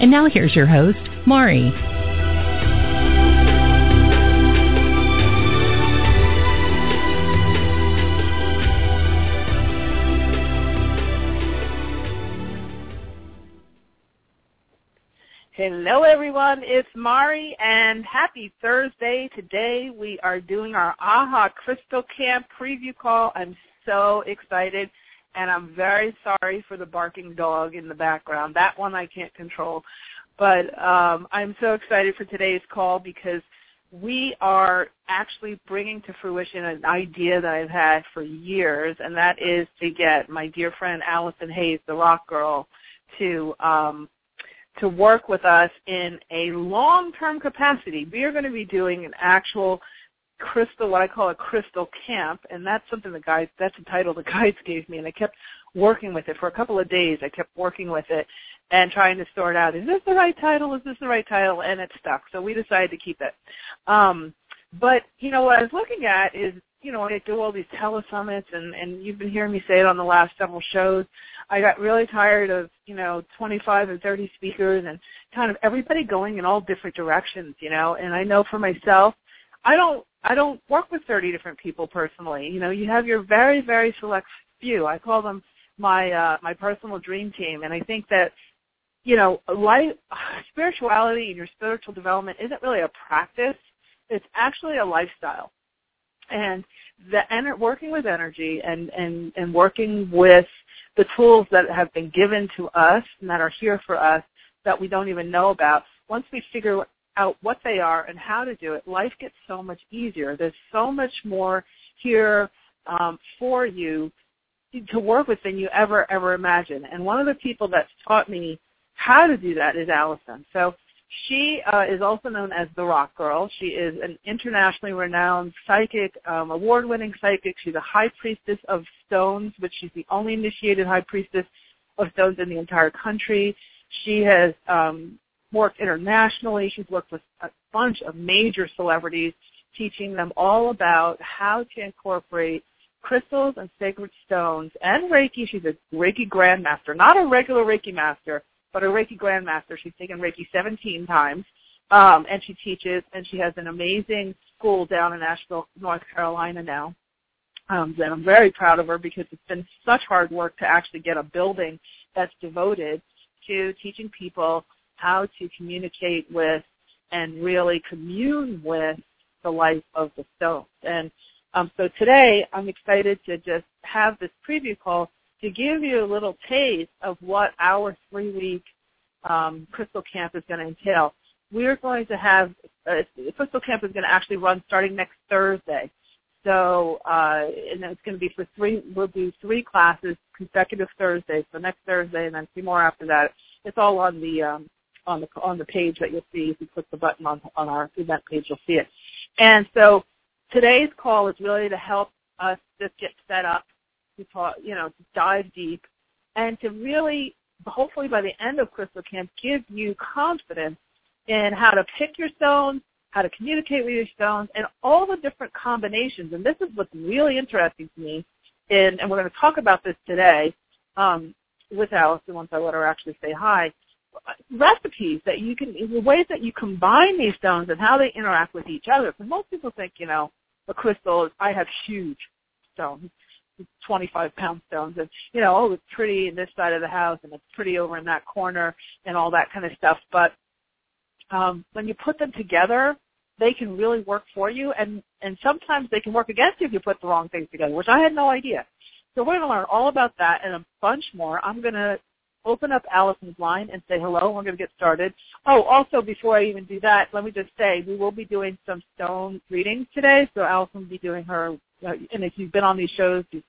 And now here's your host, Mari. Hello everyone, it's Mari and happy Thursday. Today we are doing our AHA Crystal Camp preview call. I'm so excited and I'm very sorry for the barking dog in the background. That one I can't control. But um, I'm so excited for today's call because we are actually bringing to fruition an idea that I've had for years, and that is to get my dear friend Allison Hayes, the rock girl, to um, to work with us in a long-term capacity. We are going to be doing an actual crystal, what I call a crystal camp, and that's something the guys, that's the title the guides gave me, and I kept working with it for a couple of days. I kept working with it and trying to sort out, is this the right title? Is this the right title? And it stuck, so we decided to keep it. Um, but you know what I was looking at is, you know, I do all these telesummits, and and you've been hearing me say it on the last several shows. I got really tired of, you know, 25 and 30 speakers and kind of everybody going in all different directions, you know. And I know for myself, I don't I don't work with 30 different people personally. You know, you have your very very select few. I call them my uh my personal dream team and I think that you know, life spirituality and your spiritual development isn't really a practice. It's actually a lifestyle. And the ener- working with energy and, and, and working with the tools that have been given to us and that are here for us that we don't even know about, once we figure out what they are and how to do it, life gets so much easier. There's so much more here um, for you to work with than you ever, ever imagined. And one of the people that's taught me how to do that is Allison. So she uh, is also known as the Rock Girl. She is an internationally renowned psychic, um, award-winning psychic. She's a high priestess of stones, but she's the only initiated high priestess of stones in the entire country. She has um, worked internationally. She's worked with a bunch of major celebrities, teaching them all about how to incorporate crystals and sacred stones and Reiki. She's a Reiki grandmaster, not a regular Reiki master, but a Reiki grandmaster. She's taken Reiki 17 times, um, and she teaches, and she has an amazing school down in Asheville, North Carolina now. Um, and I'm very proud of her because it's been such hard work to actually get a building that's devoted to teaching people how to communicate with and really commune with the life of the stones. And um, so today I'm excited to just have this preview call to give you a little taste of what our three-week um, Crystal Camp is going to entail. We're going to have, uh, Crystal Camp is going to actually run starting next Thursday. So, uh, and it's going to be for three, we'll do three classes consecutive Thursdays, so next Thursday and then three more after that. It's all on the, um, on the, on the page that you'll see. If you click the button on, on our event page, you'll see it. And so today's call is really to help us just get set up to talk, you know, to dive deep and to really, hopefully by the end of Crystal Camp, give you confidence in how to pick your stones, how to communicate with your stones, and all the different combinations. And this is what's really interesting to me, and, and we're going to talk about this today um, with Allison once I let her actually say hi. Recipes that you can, the ways that you combine these stones and how they interact with each other. Because most people think, you know, a crystal is, I have huge stones 25 pound stones and you know oh it's pretty in this side of the house and it's pretty over in that corner and all that kind of stuff. But um when you put them together they can really work for you and and sometimes they can work against you if you put the wrong things together which i had no idea. So we're going to learn all about that and a bunch more. I'm going to open up allison's line and say hello we're going to get started oh also before i even do that let me just say we will be doing some stone readings today so allison will be doing her uh, and if you've been on these shows, you,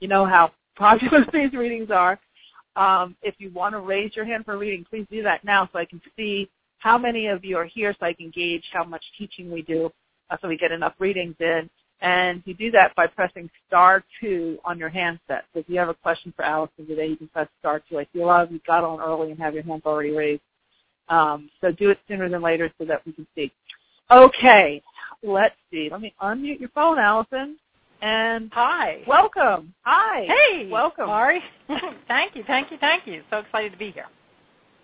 you know how popular these readings are. Um, if you want to raise your hand for reading, please do that now so I can see how many of you are here so I can gauge how much teaching we do uh, so we get enough readings in. And you do that by pressing star two on your handset. So if you have a question for Allison today, you can press star two. I see a lot of you got on early and have your hands already raised. Um, so do it sooner than later so that we can see. Okay, let's see. Let me unmute your phone, Allison. And hi, welcome. Hi. Hey, welcome, Mari. thank you, thank you, thank you. So excited to be here.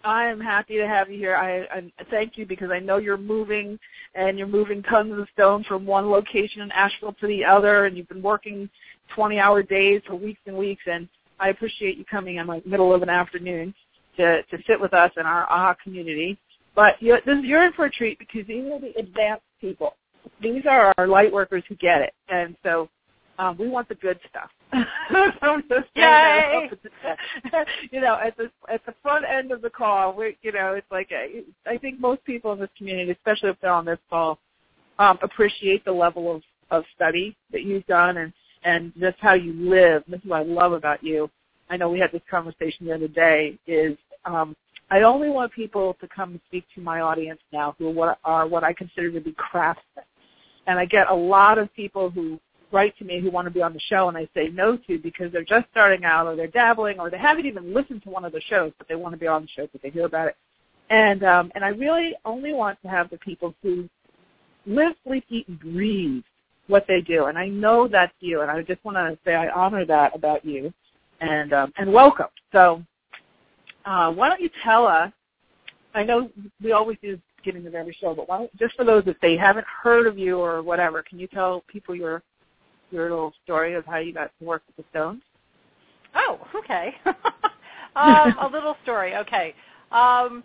I am happy to have you here. I, I thank you because I know you're moving and you're moving tons of stones from one location in Asheville to the other, and you've been working 20-hour days for weeks and weeks. And I appreciate you coming in the middle of an afternoon to to sit with us in our AHA community. But you're, this, you're in for a treat because these are the advanced people. These are our light workers who get it, and so um, we want the good stuff. Yay! you know, at the at the front end of the call, we you know, it's like a, I think most people in this community, especially if they're on this call, um, appreciate the level of of study that you've done and and just how you live. This is what I love about you. I know we had this conversation the other day. Is um, I only want people to come and speak to my audience now who are what, are what I consider to be craftsmen. And I get a lot of people who write to me who want to be on the show and I say no to because they're just starting out or they're dabbling or they haven't even listened to one of the shows but they want to be on the show because they hear about it. And um, and I really only want to have the people who live, sleep, eat, and breathe what they do. And I know that's you. And I just want to say I honor that about you, and um, and welcome. So uh, why don't you tell us? I know we always do beginning of every show, but why don't, just for those that they haven't heard of you or whatever, can you tell people your your little story of how you got to work with the Stones? Oh, okay. um, a little story. Okay. Um,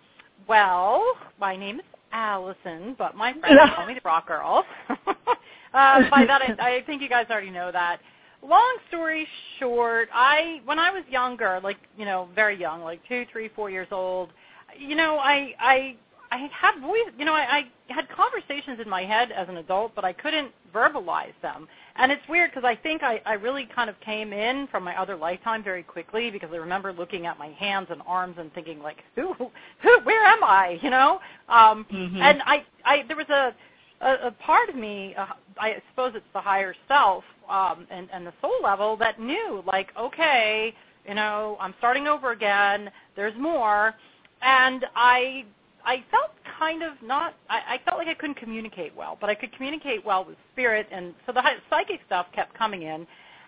well, my name is Allison, but my friends call me the Rock Girl. uh, by that, I, I think you guys already know that. Long story short, I when I was younger, like you know, very young, like two, three, four years old, you know, I I I had voice, you know, I, I had conversations in my head as an adult, but I couldn't verbalize them. And it's weird because I think I, I really kind of came in from my other lifetime very quickly because I remember looking at my hands and arms and thinking like, who, who, where am I? You know, um, mm-hmm. and I, I, there was a, a, a part of me, uh, I suppose it's the higher self um, and, and the soul level that knew like, okay, you know, I'm starting over again. There's more, and I I felt kind of not. I, I felt like I couldn't communicate well, but I could communicate well with spirit, and so the psychic stuff kept coming in,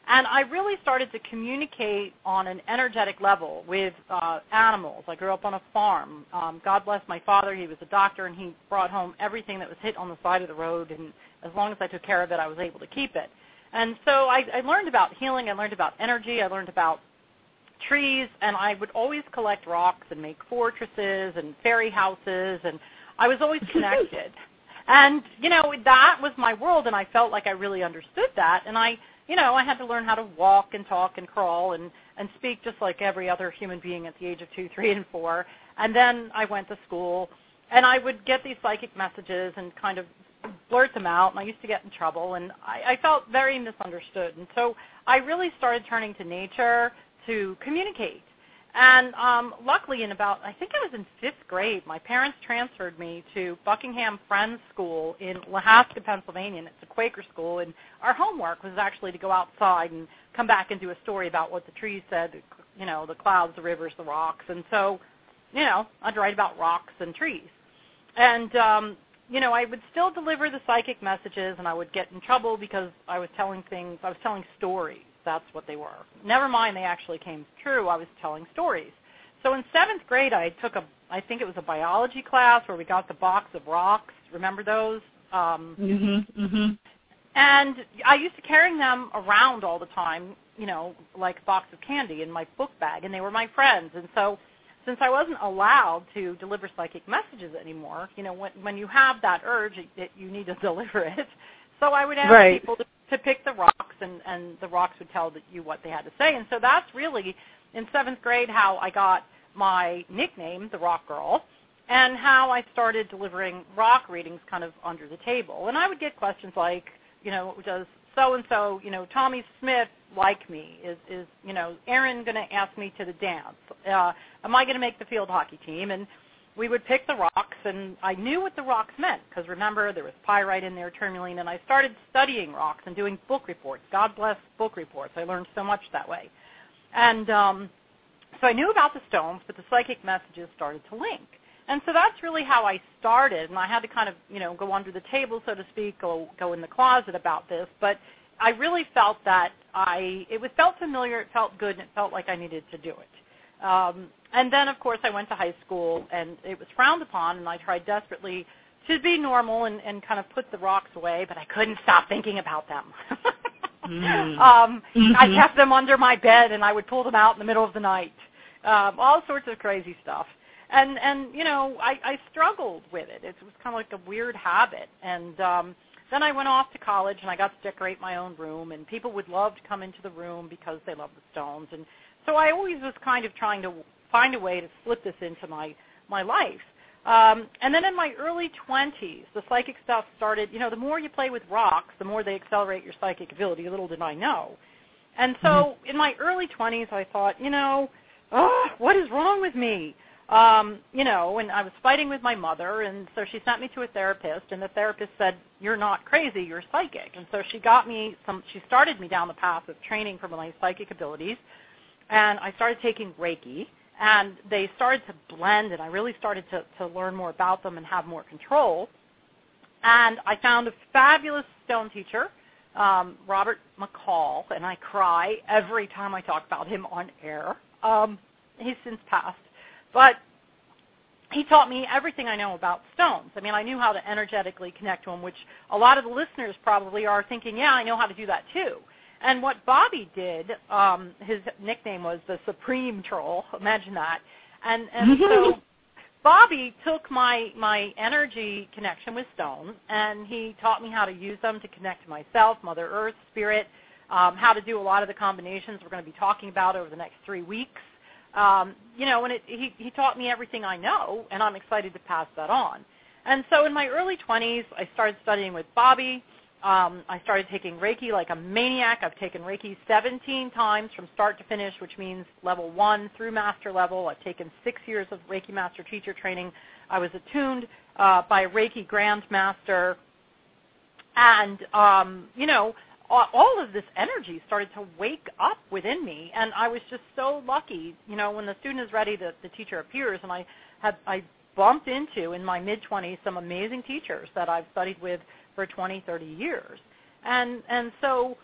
and I really started to communicate on an energetic level with uh, animals. I grew up on a farm. Um, God bless my father; he was a doctor, and he brought home everything that was hit on the side of the road, and as long as I took care of it, I was able to keep it. And so I, I learned about healing. I learned about energy. I learned about trees, and I would always collect rocks and make fortresses and fairy houses, and I was always connected. and you know that was my world, and I felt like I really understood that. And I, you know, I had to learn how to walk and talk and crawl and and speak just like every other human being at the age of two, three, and four. And then I went to school, and I would get these psychic messages and kind of blurt them out, and I used to get in trouble, and I, I felt very misunderstood. And so I really started turning to nature to communicate. And um, luckily, in about I think I was in fifth grade, my parents transferred me to Buckingham Friends School in Lahaska, Pennsylvania. And it's a Quaker school, and our homework was actually to go outside and come back and do a story about what the trees said, you know, the clouds, the rivers, the rocks. And so, you know, I'd write about rocks and trees. And um, you know, I would still deliver the psychic messages, and I would get in trouble because I was telling things. I was telling stories that's what they were. Never mind they actually came true. I was telling stories. So in seventh grade, I took a, I think it was a biology class where we got the box of rocks. Remember those? Um, mm-hmm, mm-hmm. And I used to carry them around all the time, you know, like a box of candy in my book bag, and they were my friends. And so, since I wasn't allowed to deliver psychic messages anymore, you know, when when you have that urge, that you need to deliver it. So I would ask right. people to to pick the rocks, and and the rocks would tell you what they had to say. And so that's really in seventh grade how I got my nickname, the Rock Girl, and how I started delivering rock readings kind of under the table. And I would get questions like, you know, does so and so, you know, Tommy Smith like me? Is is you know Aaron going to ask me to the dance? Uh, am I going to make the field hockey team? And we would pick the rocks, and I knew what the rocks meant because remember there was pyrite in there, tourmaline, and I started studying rocks and doing book reports. God bless book reports. I learned so much that way, and um, so I knew about the stones, but the psychic messages started to link. And so that's really how I started, and I had to kind of, you know, go under the table, so to speak, go go in the closet about this. But I really felt that I it was felt familiar, it felt good, and it felt like I needed to do it. Um, and then, of course, I went to high school, and it was frowned upon, and I tried desperately to be normal and, and kind of put the rocks away, but I couldn't stop thinking about them. mm. um, mm-hmm. I kept them under my bed, and I would pull them out in the middle of the night. Um, all sorts of crazy stuff and and you know I, I struggled with it. It was kind of like a weird habit, and um, then I went off to college and I got to decorate my own room, and people would love to come into the room because they love the stones, and so I always was kind of trying to find a way to slip this into my my life. Um, and then in my early 20s, the psychic stuff started. You know, the more you play with rocks, the more they accelerate your psychic ability. Little did I know. And so mm-hmm. in my early 20s, I thought, you know, oh, what is wrong with me? um, you know, and I was fighting with my mother, and so she sent me to a therapist, and the therapist said, "You're not crazy, you're psychic." And so she got me some. She started me down the path of training for my psychic abilities, and I started taking Reiki, and they started to blend, and I really started to to learn more about them and have more control. And I found a fabulous stone teacher, um, Robert McCall, and I cry every time I talk about him on air. Um, he's since passed but he taught me everything I know about stones. I mean, I knew how to energetically connect to them, which a lot of the listeners probably are thinking, yeah, I know how to do that too. And what Bobby did, um, his nickname was the Supreme Troll. Imagine that. And and so Bobby took my my energy connection with stones, and he taught me how to use them to connect to myself, Mother Earth, Spirit, um, how to do a lot of the combinations we're going to be talking about over the next three weeks um, you know, and it, he, he taught me everything I know, and I'm excited to pass that on. And so in my early 20s, I started studying with Bobby. Um, I started taking Reiki like a maniac. I've taken Reiki 17 times from start to finish, which means level one through master level. I've taken six years of Reiki master teacher training. I was attuned uh, by Reiki Grand Master. And, um, you know, all of this energy started to wake up within me and I was just so lucky, you know, when the student is ready the, the teacher appears and I had I bumped into in my mid 20s some amazing teachers that I've studied with for 20, 30 years. And and so,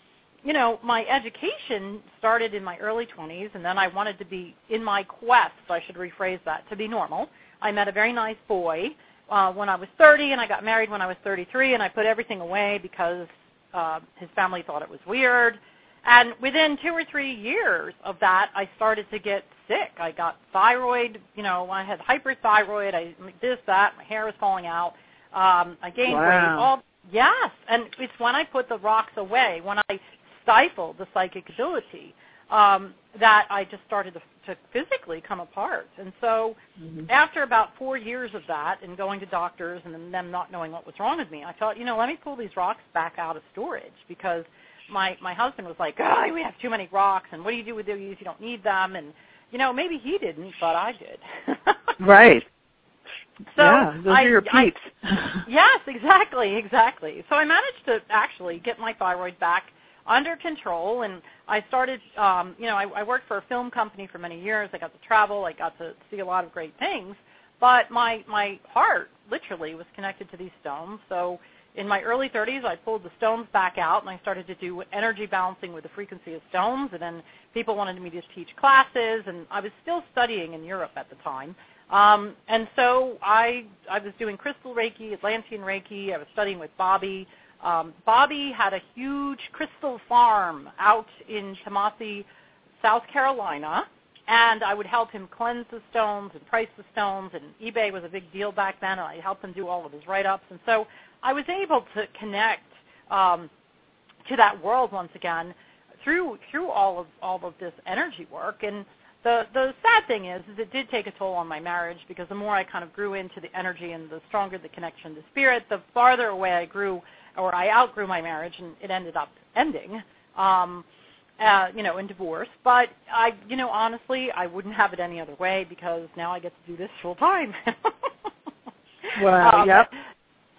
you know, my education started in my early 20s and then I wanted to be in my quest, I should rephrase that, to be normal. I met a very nice boy uh, when I was 30 and I got married when I was 33 and I put everything away because uh, his family thought it was weird. And within two or three years of that, I started to get sick. I got thyroid, you know, I had hyperthyroid, I this, that, my hair was falling out. Um, I gained wow. weight. All yes, and it's when I put the rocks away, when I stifled the psychic ability, um, that I just started to, to physically come apart. And so mm-hmm. after about four years of that and going to doctors and them not knowing what was wrong with me, I thought, you know, let me pull these rocks back out of storage because my my husband was like, oh, we have too many rocks, and what do you do with these? You don't need them, and you know, maybe he didn't, but I did. right. So yeah, those I, are your peeps. I, yes, exactly, exactly. So I managed to actually get my thyroid back under control and I started um you know I, I worked for a film company for many years. I got to travel. I got to see a lot of great things. But my my heart literally was connected to these stones. So in my early 30s I pulled the stones back out and I started to do energy balancing with the frequency of stones. And then people wanted me to teach classes and I was still studying in Europe at the time um and so I I was doing crystal reiki Atlantean reiki I was studying with Bobby um, Bobby had a huge crystal farm out in Tamassee, South Carolina, and I would help him cleanse the stones and price the stones, and eBay was a big deal back then, and I helped him do all of his write-ups. And so I was able to connect um, to that world once again through through all of all of this energy work. And the the sad thing is, is it did take a toll on my marriage because the more I kind of grew into the energy and the stronger the connection to spirit, the farther away I grew or I outgrew my marriage and it ended up ending, um, uh, you know, in divorce. But I, you know, honestly, I wouldn't have it any other way because now I get to do this full time. Wow. Um, yep.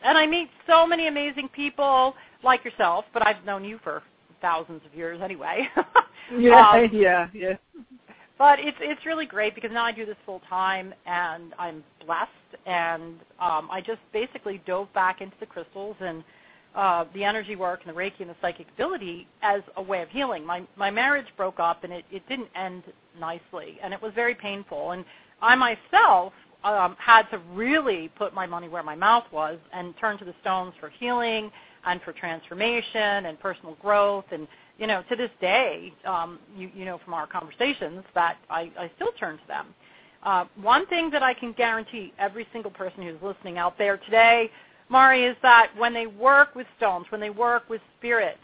And I meet so many amazing people like yourself, but I've known you for thousands of years anyway. yeah, um, yeah, yeah. But it's it's really great because now I do this full time and I'm blessed and um I just basically dove back into the crystals and uh the energy work and the Reiki and the psychic ability as a way of healing. My my marriage broke up and it, it didn't end nicely and it was very painful and I myself um had to really put my money where my mouth was and turn to the stones for healing and for transformation and personal growth and you know, to this day, um, you, you know from our conversations that I, I still turn to them. Uh, one thing that I can guarantee every single person who's listening out there today, Mari, is that when they work with stones, when they work with spirit,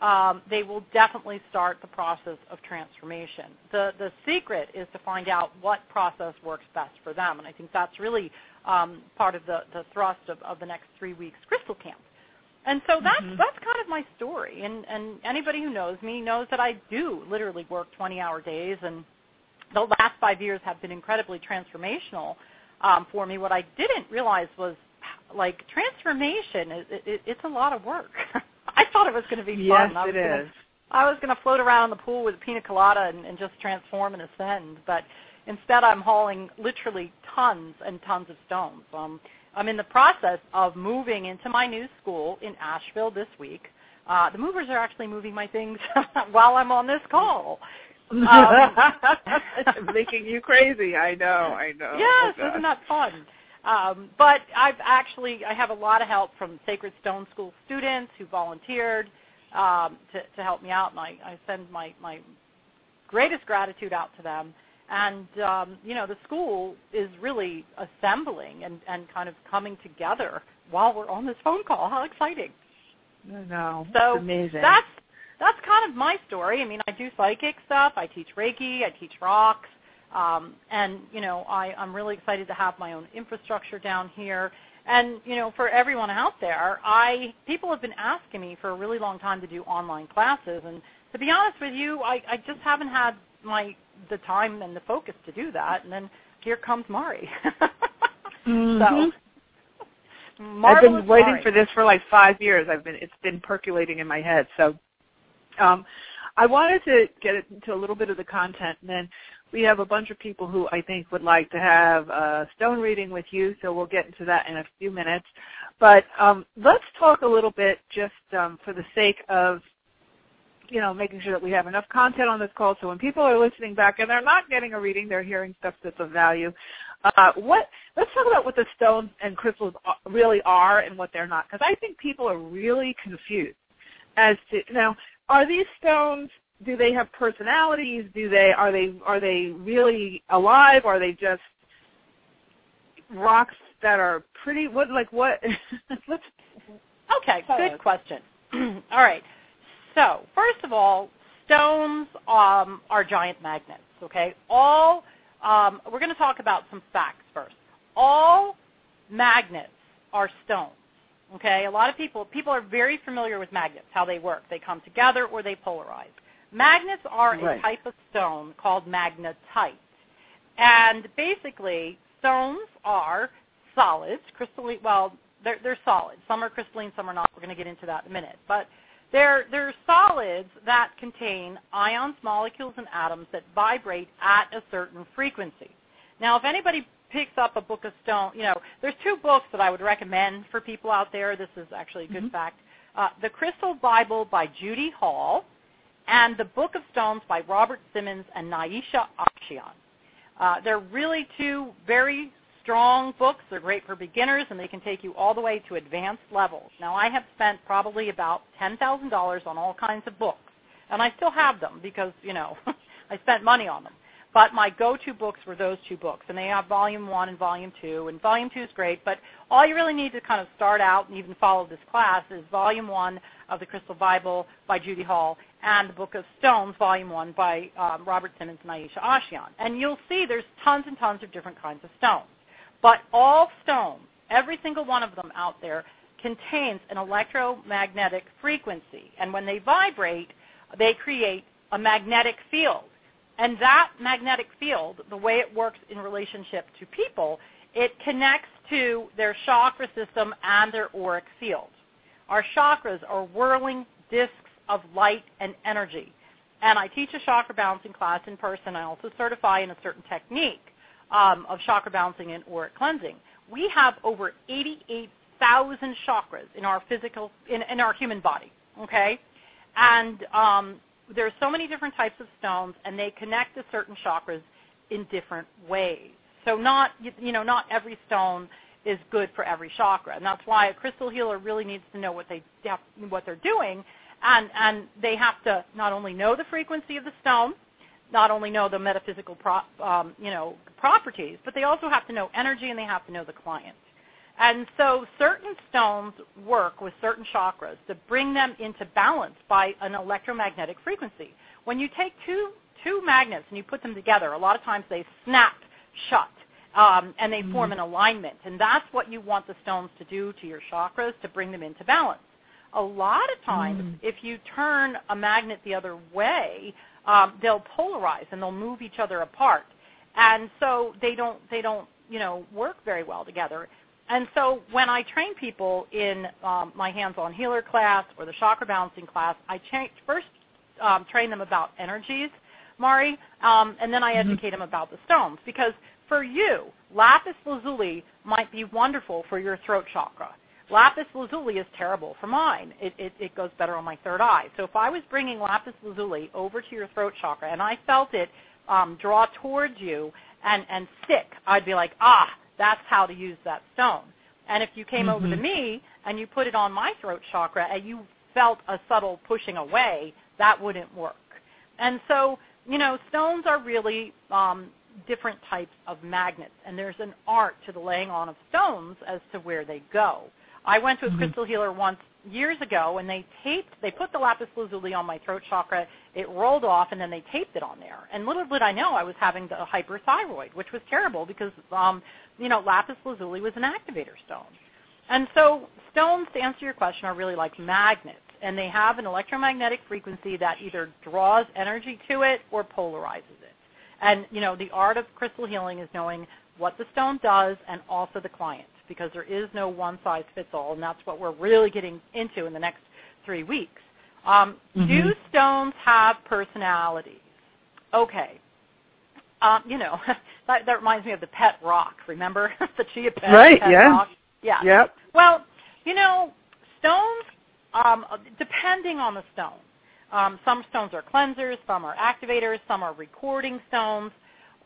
um, they will definitely start the process of transformation. The the secret is to find out what process works best for them, and I think that's really um, part of the, the thrust of, of the next three weeks crystal camp. And so that's mm-hmm. that's kind of my story. And and anybody who knows me knows that I do literally work 20-hour days and the last 5 years have been incredibly transformational um for me. What I didn't realize was like transformation is it, it, it's a lot of work. I thought it was going to be yes, fun. I was it gonna, is. I was going to float around in the pool with a pina colada and, and just transform and ascend, but instead I'm hauling literally tons and tons of stones. Um I'm in the process of moving into my new school in Asheville this week. Uh, the movers are actually moving my things while I'm on this call. Um, making you crazy. I know. I know. Yes, oh, isn't that fun? Um, but I've actually I have a lot of help from Sacred Stone School students who volunteered um, to, to help me out, and I, I send my my greatest gratitude out to them and um, you know the school is really assembling and, and kind of coming together while we're on this phone call. How exciting! No, so amazing. That's that's kind of my story. I mean, I do psychic stuff. I teach Reiki. I teach rocks. Um, and you know, I, I'm really excited to have my own infrastructure down here. And you know, for everyone out there, I people have been asking me for a really long time to do online classes, and to be honest with you, I, I just haven't had my the time and the focus to do that. And then here comes Mari. mm-hmm. So. I've been waiting Mari. for this for like five years. I've been it's been percolating in my head. So um I wanted to get into a little bit of the content and then we have a bunch of people who I think would like to have a stone reading with you, so we'll get into that in a few minutes. But um, let's talk a little bit just um, for the sake of you know, making sure that we have enough content on this call so when people are listening back and they're not getting a reading, they're hearing stuff that's of value. Uh, what? Let's talk about what the stones and crystals really are and what they're not, because I think people are really confused as to now. Are these stones? Do they have personalities? Do they are they are they really alive? Or are they just rocks that are pretty? What like what? let's. Okay, good question. All right. So, first of all, stones um, are giant magnets. Okay, all um, we're going to talk about some facts first. All magnets are stones. Okay, a lot of people people are very familiar with magnets, how they work. They come together or they polarize. Magnets are right. a type of stone called magnetite, and basically stones are solids, crystalline. Well, they're they're solid. Some are crystalline, some are not. We're going to get into that in a minute, but they're, they're solids that contain ions, molecules, and atoms that vibrate at a certain frequency. Now, if anybody picks up a book of stone, you know, there's two books that I would recommend for people out there. This is actually a good mm-hmm. fact. Uh, the Crystal Bible by Judy Hall and the Book of Stones by Robert Simmons and Naisha Ahsian. Uh, they're really two very strong books. They're great for beginners, and they can take you all the way to advanced levels. Now, I have spent probably about $10,000 on all kinds of books, and I still have them because, you know, I spent money on them. But my go-to books were those two books, and they have Volume 1 and Volume 2, and Volume 2 is great, but all you really need to kind of start out and even follow this class is Volume 1 of the Crystal Bible by Judy Hall and the Book of Stones, Volume 1 by um, Robert Simmons and Aisha Ahsian. And you'll see there's tons and tons of different kinds of stones. But all stone, every single one of them out there, contains an electromagnetic frequency. And when they vibrate, they create a magnetic field. And that magnetic field, the way it works in relationship to people, it connects to their chakra system and their auric field. Our chakras are whirling discs of light and energy. And I teach a chakra balancing class in person. I also certify in a certain technique um, of chakra balancing and auric cleansing. We have over 88,000 chakras in our physical, in, in our human body. Okay, and um, there's so many different types of stones, and they connect to certain chakras in different ways. So not you know not every stone is good for every chakra, and that's why a crystal healer really needs to know what they what they're doing, and and they have to not only know the frequency of the stone, not only know the metaphysical pro, um, you know properties, but they also have to know energy and they have to know the client. And so certain stones work with certain chakras to bring them into balance by an electromagnetic frequency. When you take two two magnets and you put them together, a lot of times they snap shut um, and they mm-hmm. form an alignment. And that's what you want the stones to do to your chakras to bring them into balance. A lot of times, mm. if you turn a magnet the other way, um, they'll polarize and they'll move each other apart, and so they don't they don't you know work very well together. And so when I train people in um, my hands-on healer class or the chakra balancing class, I cha- first um, train them about energies, Mari, um, and then I mm-hmm. educate them about the stones because for you, lapis lazuli might be wonderful for your throat chakra. Lapis lazuli is terrible for mine. It, it, it goes better on my third eye. So if I was bringing lapis lazuli over to your throat chakra and I felt it um, draw towards you and, and stick, I'd be like, ah, that's how to use that stone. And if you came mm-hmm. over to mm-hmm. me and you put it on my throat chakra and you felt a subtle pushing away, that wouldn't work. And so, you know, stones are really um, different types of magnets, and there's an art to the laying on of stones as to where they go. I went to a mm-hmm. crystal healer once years ago, and they taped, they put the lapis lazuli on my throat chakra. It rolled off, and then they taped it on there. And little did I know I was having the hyperthyroid, which was terrible because, um, you know, lapis lazuli was an activator stone. And so stones, to answer your question, are really like magnets, and they have an electromagnetic frequency that either draws energy to it or polarizes it. And you know, the art of crystal healing is knowing what the stone does and also the client because there is no one size fits all, and that's what we're really getting into in the next three weeks. Um, mm-hmm. Do stones have personalities? Okay. Um, you know, that, that reminds me of the pet rock. Remember the chia pet? Right. Pet yeah. Rock? Yeah. Yep. Well, you know, stones, um, depending on the stone, um, some stones are cleansers, some are activators, some are recording stones.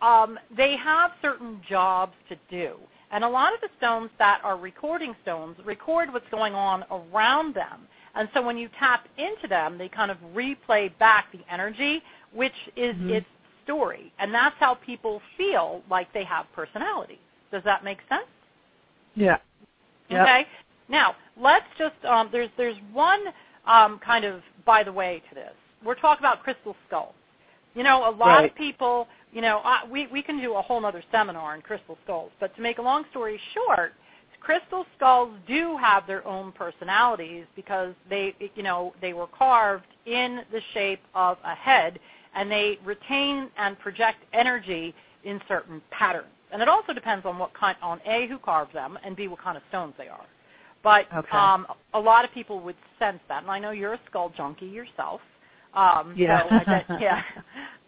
Um, they have certain jobs to do. And a lot of the stones that are recording stones record what's going on around them. And so when you tap into them, they kind of replay back the energy, which is mm-hmm. its story. And that's how people feel like they have personality. Does that make sense? Yeah. Yep. Okay. Now let's just um, there's there's one um, kind of by the way to this. We're talking about crystal skulls. You know, a lot right. of people, you know, uh, we we can do a whole other seminar on crystal skulls. But to make a long story short, crystal skulls do have their own personalities because they, you know, they were carved in the shape of a head, and they retain and project energy in certain patterns. And it also depends on what kind, on a who carved them, and b what kind of stones they are. But okay. um, a lot of people would sense that, and I know you're a skull junkie yourself. Um, yeah. So bet, yeah.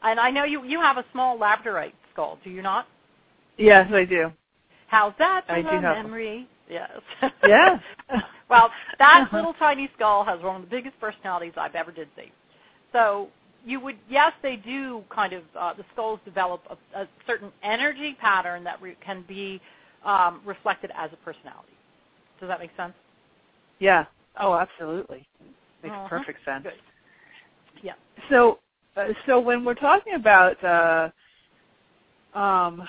And I know you you have a small labradorite skull, do you not? Yes, I do. How's that for I do memory? Yes. Yeah. well, that little tiny skull has one of the biggest personalities I've ever did see. So you would yes, they do kind of uh, the skulls develop a, a certain energy pattern that re- can be um, reflected as a personality. Does that make sense? Yeah. Oh, absolutely. Makes uh-huh. perfect sense. Good. Yeah. So, uh, so when we're talking about uh, um,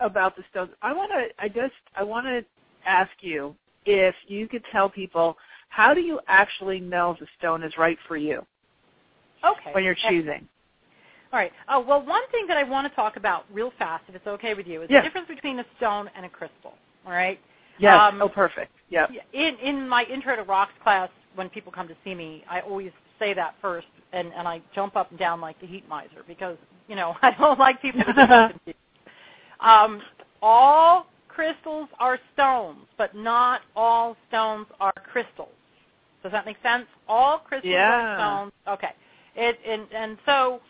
about the stones, I want to, I just, I want to ask you if you could tell people how do you actually know if the stone is right for you? Okay. When you're choosing. All right. Oh, well, one thing that I want to talk about real fast, if it's okay with you, is yes. the difference between a stone and a crystal. All right. Yes. Um, oh, perfect. Yeah. In in my intro to rocks class, when people come to see me, I always say that first, and and I jump up and down like the heat miser because you know I don't like people to get confused. Um, all crystals are stones, but not all stones are crystals. Does that make sense? All crystals yeah. are stones. Okay. It and and so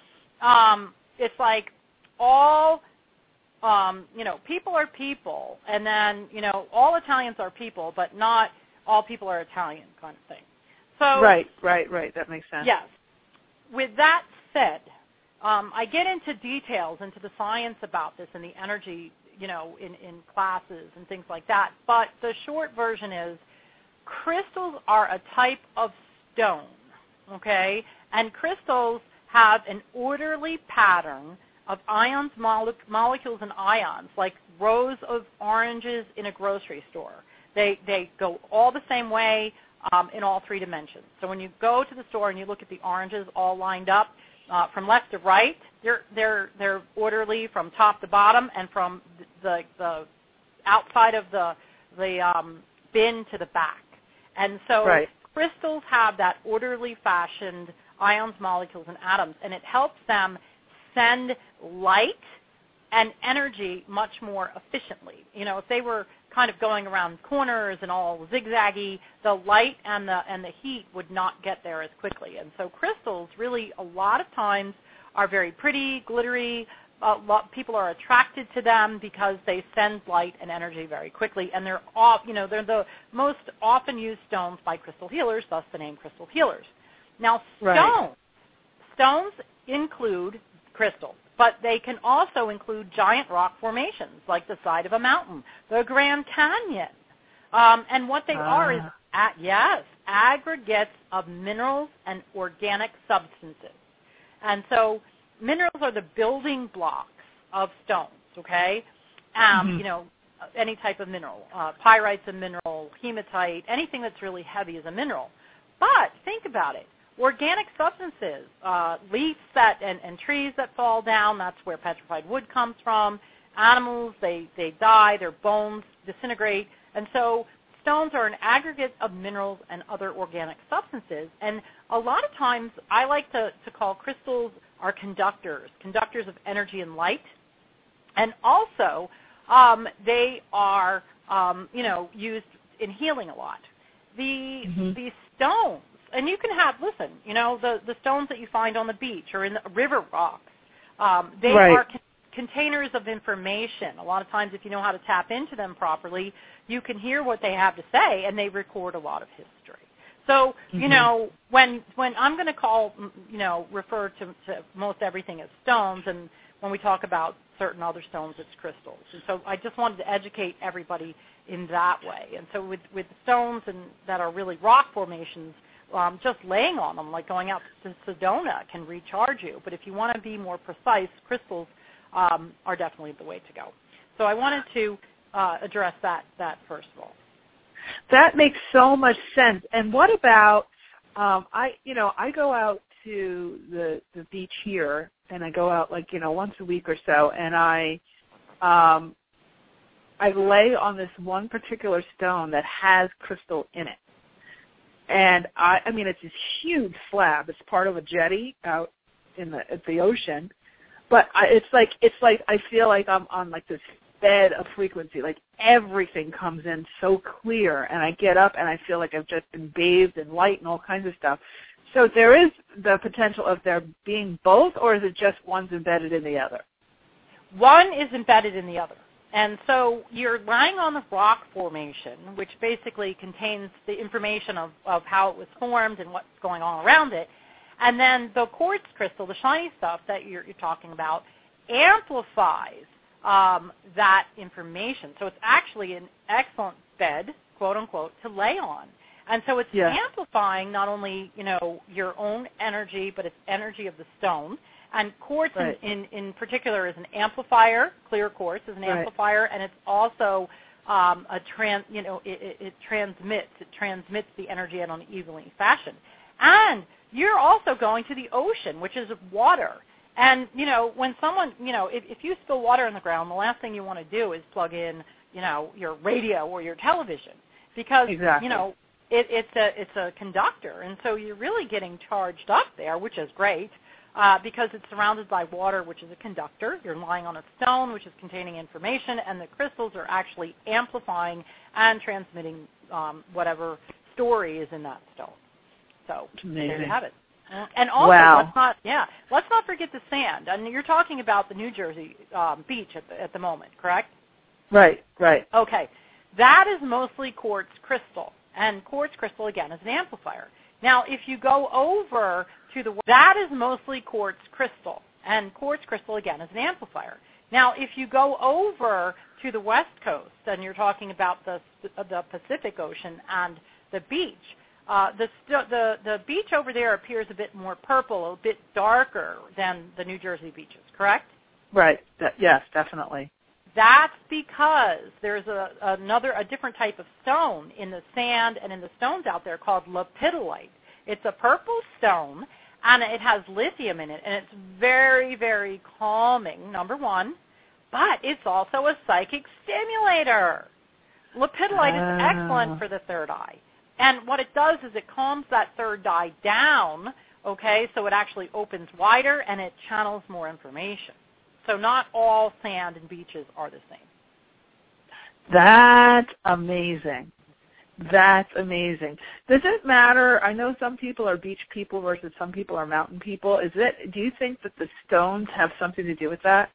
um, it's like all um, you know, people are people, and then you know, all Italians are people, but not all people are Italian, kind of thing. So right, right, right. That makes sense. Yes. With that said, um, I get into details into the science about this and the energy, you know, in in classes and things like that. But the short version is, crystals are a type of stone, okay, and crystals have an orderly pattern of ions, mole- molecules, and ions, like rows of oranges in a grocery store. They they go all the same way um, in all three dimensions. So when you go to the store and you look at the oranges all lined up uh, from left to right, they're they're they're orderly from top to bottom and from the the outside of the the um, bin to the back. And so right. crystals have that orderly fashioned ions, molecules, and atoms, and it helps them send light and energy much more efficiently. You know, if they were kind of going around corners and all zigzaggy, the light and the and the heat would not get there as quickly. And so crystals really a lot of times are very pretty, glittery. A lot, people are attracted to them because they send light and energy very quickly, and they're off. You know, they're the most often used stones by crystal healers, thus the name crystal healers. Now, stones, right. stones include crystals but they can also include giant rock formations like the side of a mountain, the Grand Canyon. Um, and what they uh. are is, at, ah. yes, aggregates of minerals and organic substances. And so minerals are the building blocks of stones, okay? Um, mm-hmm. You know, any type of mineral. Uh, pyrite's a mineral, hematite, anything that's really heavy is a mineral. But think about it organic substances, uh, leaves that and, and trees that fall down. That's where petrified wood comes from. Animals, they they die, their bones disintegrate, and so stones are an aggregate of minerals and other organic substances. And a lot of times, I like to to call crystals are conductors, conductors of energy and light, and also um, they are um, you know used in healing a lot. The mm-hmm. the stones and you can have listen, you know, the the stones that you find on the beach or in the river rocks. Um, they right. are con- containers of information. A lot of times, if you know how to tap into them properly, you can hear what they have to say, and they record a lot of history. So, mm-hmm. you know, when when I'm going to call, you know, refer to, to most everything as stones, and when we talk about certain other stones, it's crystals. And so, I just wanted to educate everybody in that way. And so, with with stones and that are really rock formations, um, just laying on them, like going out to Sedona, can recharge you. But if you want to be more precise, crystals um, are definitely the way to go. So I wanted to uh, address that that first of all. That makes so much sense. And what about um, I? You know, I go out to the the beach here, and I go out like you know once a week or so, and I um, I lay on this one particular stone that has crystal in it and I, I mean, it's this huge slab. It's part of a jetty out in the at the ocean, but I, it's like it's like I feel like I'm on like this bed of frequency. Like everything comes in so clear, and I get up and I feel like I've just been bathed in light and all kinds of stuff. So there is the potential of there being both, or is it just one's embedded in the other? One is embedded in the other. And so you're lying on the rock formation, which basically contains the information of, of how it was formed and what's going on around it. And then the quartz crystal, the shiny stuff that you're, you're talking about, amplifies um, that information. So it's actually an excellent bed, quote unquote, to lay on. And so it's yeah. amplifying not only, you know, your own energy, but it's energy of the stone. And quartz right. in, in, in particular is an amplifier. Clear quartz is an right. amplifier, and it's also um, a trans. You know, it, it, it transmits. It transmits the energy in an evenly fashion. And you're also going to the ocean, which is water. And you know, when someone, you know, if, if you spill water on the ground, the last thing you want to do is plug in, you know, your radio or your television because exactly. you know it, it's a it's a conductor, and so you're really getting charged up there, which is great. Uh, because it's surrounded by water, which is a conductor. You're lying on a stone, which is containing information, and the crystals are actually amplifying and transmitting um, whatever story is in that stone. So there you have it. And also, wow. let's not yeah, let's not forget the sand. And you're talking about the New Jersey um, beach at the, at the moment, correct? Right, right. Okay, that is mostly quartz crystal, and quartz crystal again is an amplifier. Now, if you go over to the that is mostly quartz crystal, and quartz crystal again is an amplifier. Now, if you go over to the west coast, and you're talking about the the Pacific Ocean and the beach, uh, the, the the beach over there appears a bit more purple, a bit darker than the New Jersey beaches. Correct? Right. That, yes, definitely. That's because there's a, another, a different type of stone in the sand and in the stones out there called lepidolite. It's a purple stone, and it has lithium in it, and it's very, very calming, number one, but it's also a psychic stimulator. Lepidolite is excellent ah. for the third eye. And what it does is it calms that third eye down, okay, so it actually opens wider and it channels more information. So not all sand and beaches are the same. That's amazing. That's amazing. Does it matter? I know some people are beach people versus some people are mountain people. Is it? Do you think that the stones have something to do with that?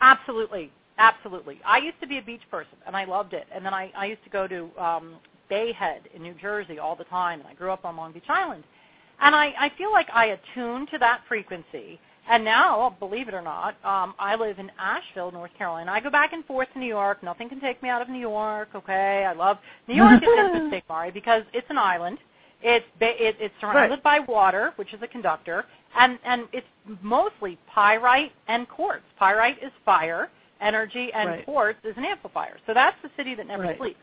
Absolutely, absolutely. I used to be a beach person, and I loved it. And then I, I used to go to um, Bay Head in New Jersey all the time, and I grew up on Long Beach Island. And I, I feel like I attuned to that frequency and now, believe it or not, um, I live in Asheville, North Carolina. I go back and forth to New York. Nothing can take me out of New York. Okay, I love New York is interesting, Mari, because it's an island. It's it, it's surrounded right. by water, which is a conductor, and and it's mostly pyrite and quartz. Pyrite is fire energy, and right. quartz is an amplifier. So that's the city that never right. sleeps.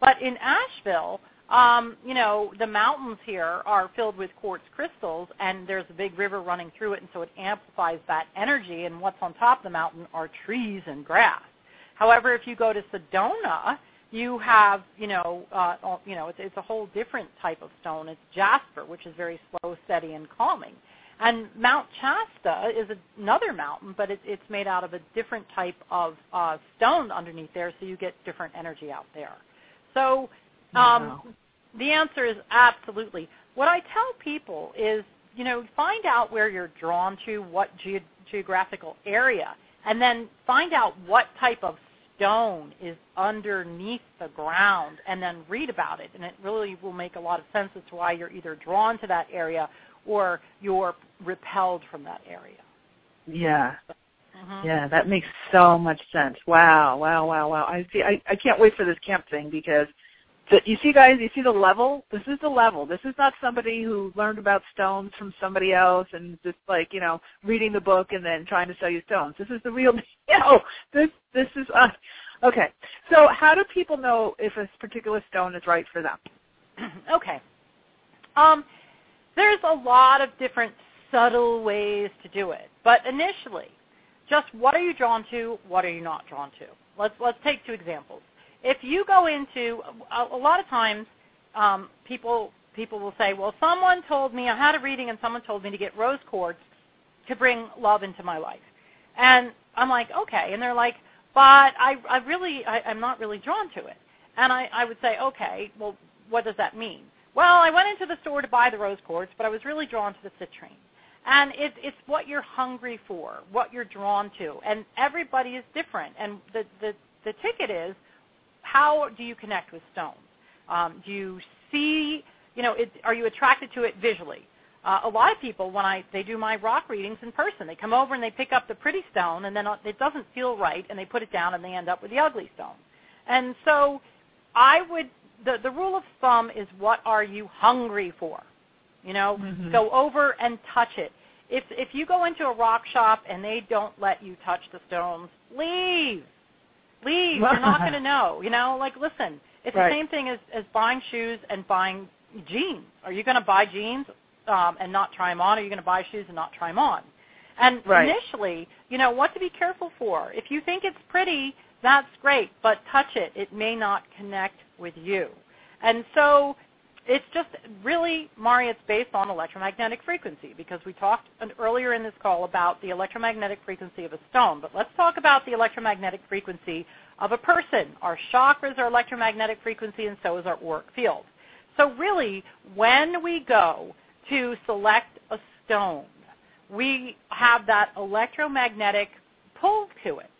But in Asheville, um, you know, the mountains here are filled with quartz crystals, and there's a big river running through it, and so it amplifies that energy. And what's on top of the mountain are trees and grass. However, if you go to Sedona, you have, you know, uh, you know, it's, it's a whole different type of stone. It's jasper, which is very slow, steady, and calming. And Mount Shasta is another mountain, but it, it's made out of a different type of uh, stone underneath there, so you get different energy out there. So um, wow. The answer is absolutely. What I tell people is, you know, find out where you're drawn to, what ge- geographical area, and then find out what type of stone is underneath the ground, and then read about it. And it really will make a lot of sense as to why you're either drawn to that area or you're repelled from that area. Yeah. Mm-hmm. Yeah, that makes so much sense. Wow, wow, wow, wow. I see. I, I can't wait for this camp thing because the, you see, guys, you see the level. This is the level. This is not somebody who learned about stones from somebody else and just like you know reading the book and then trying to sell you stones. This is the real. Know, this this is us. Okay, so how do people know if a particular stone is right for them? okay, um, there's a lot of different subtle ways to do it, but initially, just what are you drawn to? What are you not drawn to? Let's let's take two examples if you go into a, a lot of times um, people people will say, well, someone told me I had a reading and someone told me to get rose quartz to bring love into my life, and I'm like, okay, and they're like, but I I really I, I'm not really drawn to it, and I I would say, okay, well, what does that mean? Well, I went into the store to buy the rose quartz, but I was really drawn to the citrine. And it, it's what you're hungry for, what you're drawn to, and everybody is different. And the the the ticket is how do you connect with stones? Um, do you see, you know, it, are you attracted to it visually? Uh, a lot of people, when I they do my rock readings in person, they come over and they pick up the pretty stone, and then it doesn't feel right, and they put it down, and they end up with the ugly stone. And so, I would the the rule of thumb is what are you hungry for? You know, mm-hmm. go over and touch it. If if you go into a rock shop and they don't let you touch the stones, leave. Leave. You're not going to know. You know, like listen, it's right. the same thing as as buying shoes and buying jeans. Are you going to buy jeans um, and not try them on? Are you going to buy shoes and not try them on? And right. initially, you know, what to be careful for. If you think it's pretty, that's great, but touch it. It may not connect with you. And so it's just really, Mari, it's based on electromagnetic frequency because we talked earlier in this call about the electromagnetic frequency of a stone. But let's talk about the electromagnetic frequency of a person. Our chakras are electromagnetic frequency and so is our auric field. So really, when we go to select a stone, we have that electromagnetic pull to it.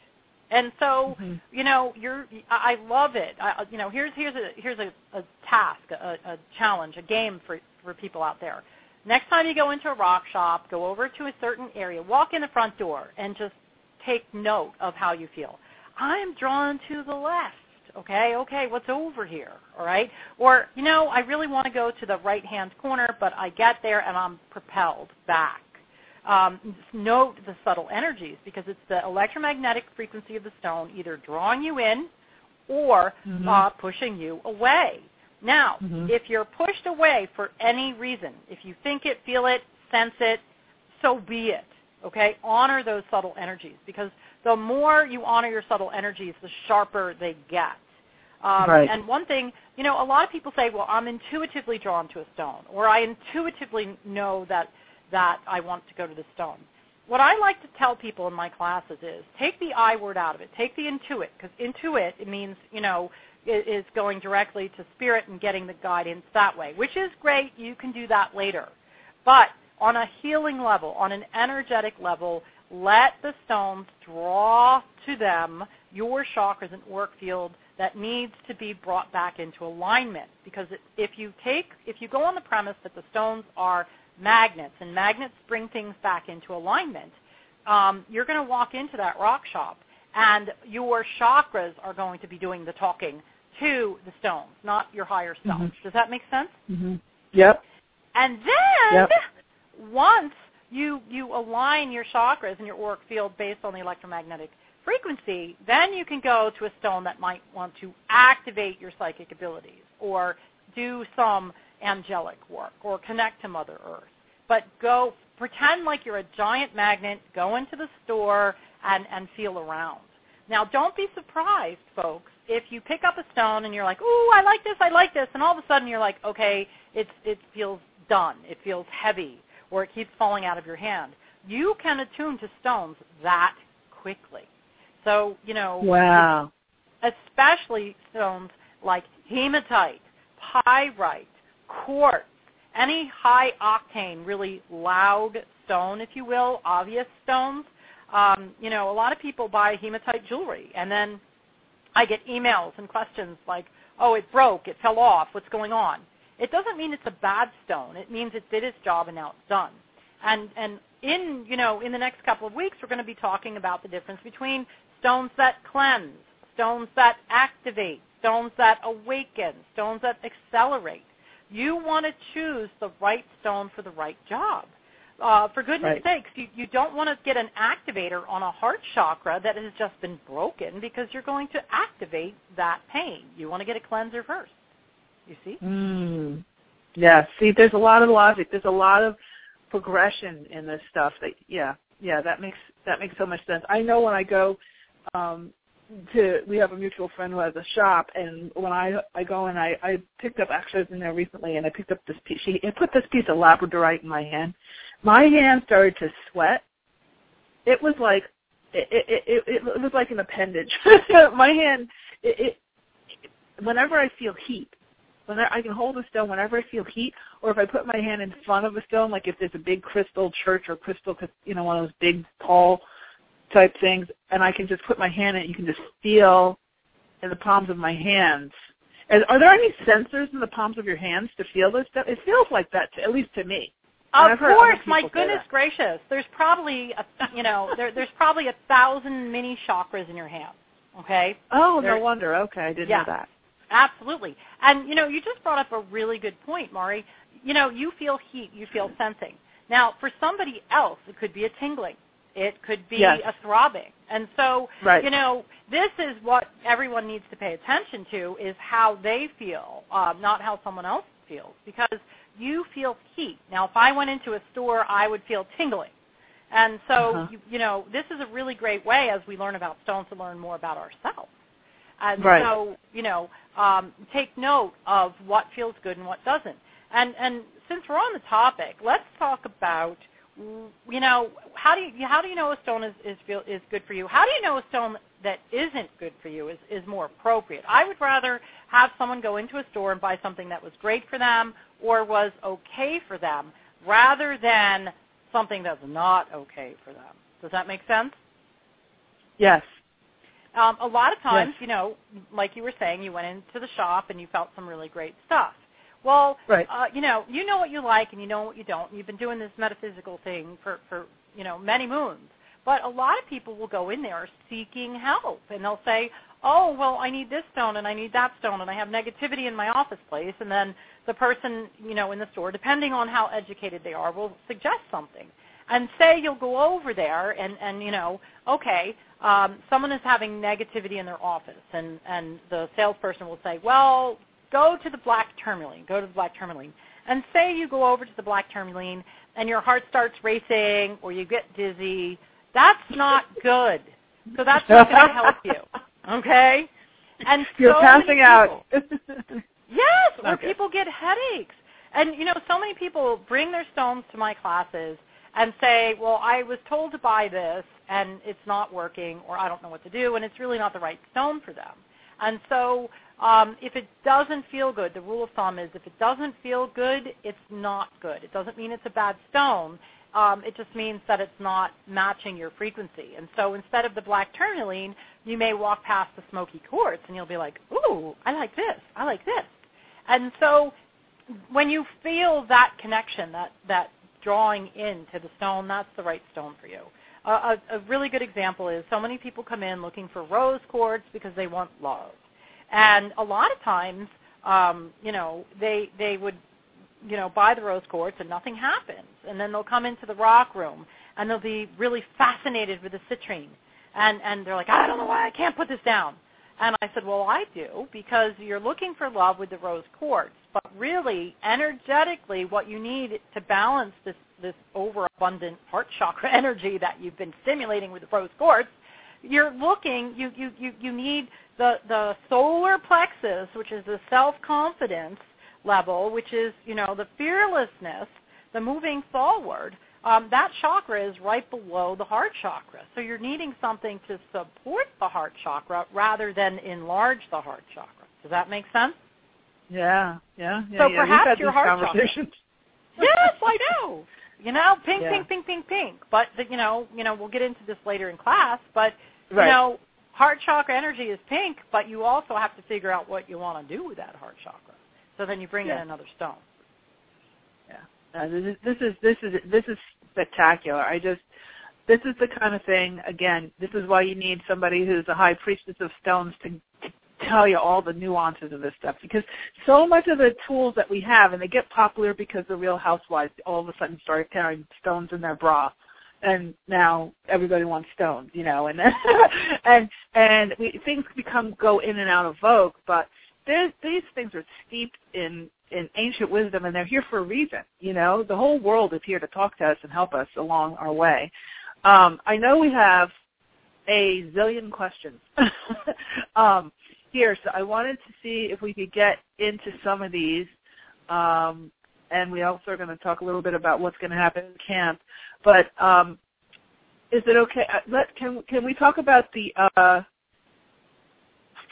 And so, mm-hmm. you know, you're I love it. I, you know, here's here's a here's a, a task, a, a challenge, a game for for people out there. Next time you go into a rock shop, go over to a certain area, walk in the front door and just take note of how you feel. I'm drawn to the left. Okay, okay, what's over here? All right? Or, you know, I really want to go to the right hand corner, but I get there and I'm propelled back um, note the subtle energies because it's the electromagnetic frequency of the stone either drawing you in or mm-hmm. uh, pushing you away. Now, mm-hmm. if you're pushed away for any reason, if you think it, feel it, sense it, so be it. Okay? Honor those subtle energies because the more you honor your subtle energies, the sharper they get. Um, right. And one thing, you know, a lot of people say, well, I'm intuitively drawn to a stone, or I intuitively know that that I want to go to the stone. What I like to tell people in my classes is take the I word out of it. Take the intuit, because intuit it means, you know, is going directly to spirit and getting the guidance that way, which is great. You can do that later. But on a healing level, on an energetic level, let the stones draw to them your chakras and auric field that needs to be brought back into alignment. Because if you take, if you go on the premise that the stones are magnets, and magnets bring things back into alignment, um, you're going to walk into that rock shop, and your chakras are going to be doing the talking to the stones, not your higher self. Mm-hmm. Does that make sense? Mm-hmm. Yep. And then yep. once you you align your chakras and your auric field based on the electromagnetic frequency, then you can go to a stone that might want to activate your psychic abilities or do some angelic work or connect to Mother Earth. But go pretend like you're a giant magnet, go into the store and, and feel around. Now don't be surprised, folks, if you pick up a stone and you're like, ooh, I like this, I like this, and all of a sudden you're like, okay, it's, it feels done, it feels heavy, or it keeps falling out of your hand. You can attune to stones that quickly. So, you know, wow. especially stones like hematite, pyrite, quartz, any high octane, really loud stone, if you will, obvious stones. Um, you know, a lot of people buy hematite jewelry, and then I get emails and questions like, "Oh, it broke, it fell off, what's going on?" It doesn't mean it's a bad stone. It means it did its job and now it's done. And and in you know in the next couple of weeks, we're going to be talking about the difference between stones that cleanse, stones that activate, stones that awaken, stones that accelerate. You want to choose the right stone for the right job. Uh, for goodness right. sakes, you, you don't want to get an activator on a heart chakra that has just been broken because you're going to activate that pain. You want to get a cleanser first. You see? Mm. Yeah. See, there's a lot of logic. There's a lot of progression in this stuff. That yeah, yeah. That makes that makes so much sense. I know when I go um, to we have a mutual friend who has a shop and when I I go and I I picked up actually I was in there recently and I picked up this piece she put this piece of labradorite in my hand. My hand started to sweat. It was like it it it, it was like an appendage. my hand it, it whenever I feel heat whenever I can hold a stone whenever I feel heat, or if I put my hand in front of a stone, like if there's a big crystal church or crystal, you know, one of those big tall type things, and I can just put my hand in it. You can just feel in the palms of my hands. And are there any sensors in the palms of your hands to feel this stuff? It feels like that, to, at least to me. Of course, my goodness gracious. There's probably a, you know there, there's probably a thousand mini chakras in your hand. Okay. Oh, there, no wonder. Okay, I didn't yeah, know that. Absolutely. And you know, you just brought up a really good point, Mari. You know, you feel heat, you feel sensing. Now, for somebody else, it could be a tingling. It could be yes. a throbbing. And so, right. you know, this is what everyone needs to pay attention to is how they feel, um, not how someone else feels. Because you feel heat. Now, if I went into a store, I would feel tingling. And so, uh-huh. you, you know, this is a really great way as we learn about stones to learn more about ourselves. And right. so, you know, um, take note of what feels good and what doesn't. And and since we're on the topic, let's talk about you know how do you how do you know a stone is is feel is good for you? How do you know a stone that isn't good for you is is more appropriate? I would rather have someone go into a store and buy something that was great for them or was okay for them rather than something that's not okay for them. Does that make sense? Yes. Um, a lot of times, yes. you know, like you were saying, you went into the shop and you felt some really great stuff. Well, right. uh, you know, you know what you like and you know what you don't. You've been doing this metaphysical thing for, for you know many moons. But a lot of people will go in there seeking help, and they'll say, "Oh, well, I need this stone and I need that stone, and I have negativity in my office place." And then the person, you know, in the store, depending on how educated they are, will suggest something. And say you'll go over there, and and you know, okay, um, someone is having negativity in their office, and and the salesperson will say, "Well, go to the black tourmaline. Go to the black tourmaline." And say you go over to the black tourmaline, and your heart starts racing, or you get dizzy that's not good. So that's not going to help you. Okay? And You're so passing out. yes, or Okay. people get headaches. And you know, so many people bring their stones to my classes and say, "Well, I was told to buy this and it's not working or I don't know what to do and it's really not the right stone for them." And so um, if it doesn't feel good, the rule of thumb is if it doesn't feel good, it's not good. It doesn't mean it's a bad stone um, it just means that it's not matching your frequency. And so instead of the black tourmaline, you may walk past the smoky quartz and you'll be like, ooh, I like this, I like this. And so when you feel that connection, that, that drawing into the stone, that's the right stone for you. A, a really good example is so many people come in looking for rose quartz because they want love. And a lot of times, um, you know, they, they would you know, buy the rose quartz and nothing happens. And then they'll come into the rock room and they'll be really fascinated with the citrine. And, and they're like, I don't know why I can't put this down. And I said, well, I do because you're looking for love with the rose quartz. But really, energetically, what you need to balance this, this overabundant heart chakra energy that you've been stimulating with the rose quartz, you're looking, you, you, you, you need the, the solar plexus, which is the self-confidence, level, which is, you know, the fearlessness, the moving forward, um, that chakra is right below the heart chakra. So you're needing something to support the heart chakra rather than enlarge the heart chakra. Does that make sense? Yeah, yeah, yeah. So yeah. perhaps your heart chakra. yes, I know. You know, pink, Yeah. pink, pink, pink, pink. But the, you know, you know, we'll get into this later in class. But Right. you know, heart chakra energy is pink, but you also have to figure out what you want to do with that heart chakra. So then you bring Yeah. in another stone. Uh, this is this is this is this is spectacular. I just this is the kind of thing. Again, this is why you need somebody who's a high priestess of stones to tell you all the nuances of this stuff because so much of the tools that we have and they get popular because the real housewives all of a sudden start carrying stones in their bra and now everybody wants stones you know and and and we, things become go in and out of vogue but these things are steeped in in ancient wisdom and they're here for a reason you know? The whole world is here to talk to us and help us along our way. Um i know we have a zillion questions um here so i wanted to see if we could get into some of these um and we also are going to talk a little bit about what's going to happen in camp but um is it okay uh, let can can we talk about the uh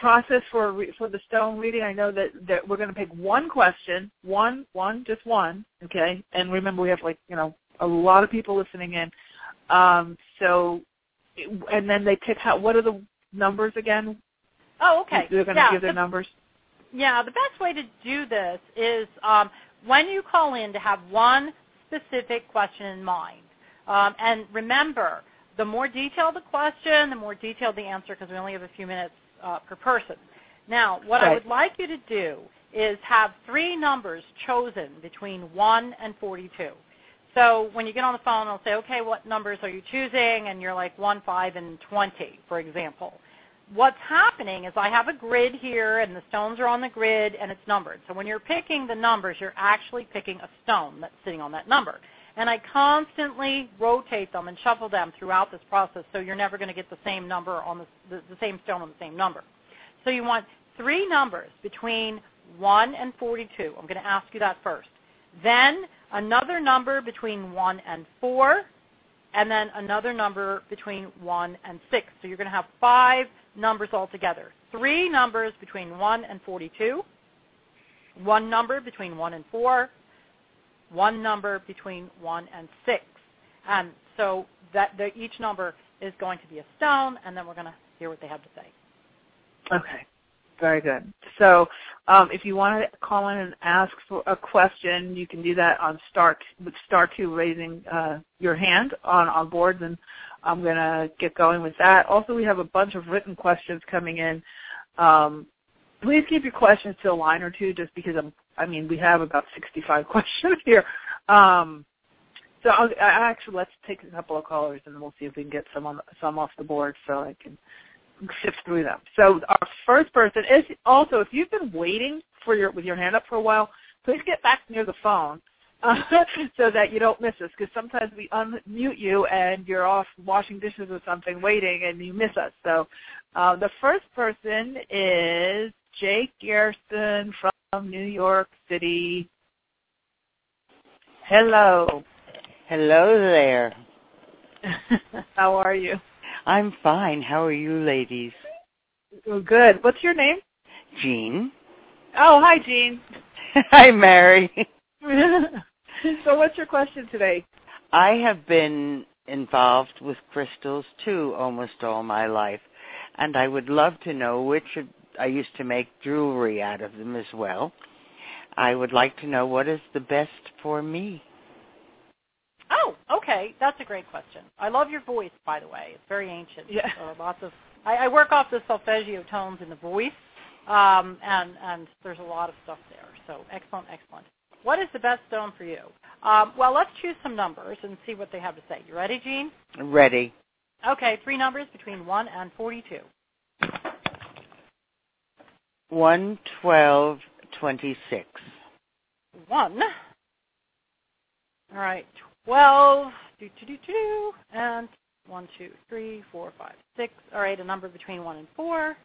process for re- for the stone reading. I know that that we're going to pick one question, one one just one, okay. And remember, we have like you know a lot of people listening in. Um, so, and then they pick how. What are the numbers again? Oh, okay. They're going to yeah, give their the, numbers. yeah, the best way to do this is um, when you call in to have one specific question in mind. Um, and remember, the more detailed the question, the more detailed the answer because we only have a few minutes uh, per person. Now, what I would like you to do is have three numbers chosen between 1 and 42. So when you get on the phone, I'll say, okay, what numbers are you choosing? And you're like 1, 5, and 20, for example. What's happening is I have a grid here, and the stones are on the grid, and it's numbered. So when you're picking the numbers, you're actually picking a stone that's sitting on that number. And I constantly rotate them and shuffle them throughout this process, so you're never going to get the same number on the, the, the same stone on the same number. So you want three numbers between 1 and 42. I'm going to ask you that first. Then another number between 1 and 4, and then another number between 1 and 6. So you're going to have five numbers altogether. Three numbers between 1 and 42, one number between 1 and 4, one number between 1 and 6. And so that the, each number is going to be a stone, and then we're going to hear what they have to say. Okay. Very good. So um, if you want to call in and ask for a question, you can do that on star with star two raising uh, your hand on on boards, and I'm to get going with that. Also, we have a bunch of written questions coming in. Um, please keep your questions to a line or two, just because I'm. I mean, we have about 65 questions here. Um, so I'll, I actually let's take a couple of callers, and we'll see if we can get some on some off the board, so I can sift through them. So our first person is also if you've been waiting for your with your hand up for a while, please get back near the phone uh, so that you don't miss us. Because sometimes we unmute you and you're off washing dishes or something, waiting, and you miss us. So uh, the first person is Jake Gersten from New York City. Hello. Hello there. How are you? I'm fine. How are you ladies? Good. What's your name? Jean. Oh, hi, Jean. hi, Mary. so what's your question today? I have been involved with crystals too almost all my life, and I would love to know which of, I used to make jewelry out of them as well. I would like to know what is the best for me. Oh, okay. That's a great question. I love your voice, by the way. It's very ancient. Yeah. So lots of. I, I work off the solfeggio tones in the voice, um, and and there's a lot of stuff there. So excellent, excellent. What is the best stone for you? Um, well, let's choose some numbers and see what they have to say. You ready, Jean? Ready. Okay, three numbers between 1 and 42. 1, 12, 26. 1. All right, 12, do, do, do, do, and 1, 2, 3, 4, 5, 6. All right, a number between 1 and 4.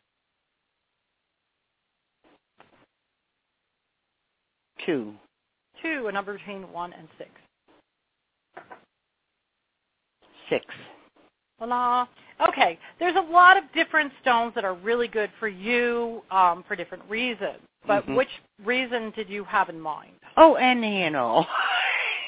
2. 2, a number between 1 and 6. 6. Voila. Okay, there's a lot of different stones that are really good for you um, for different reasons. But Mhm. which reason did you have in mind? Oh, any and all.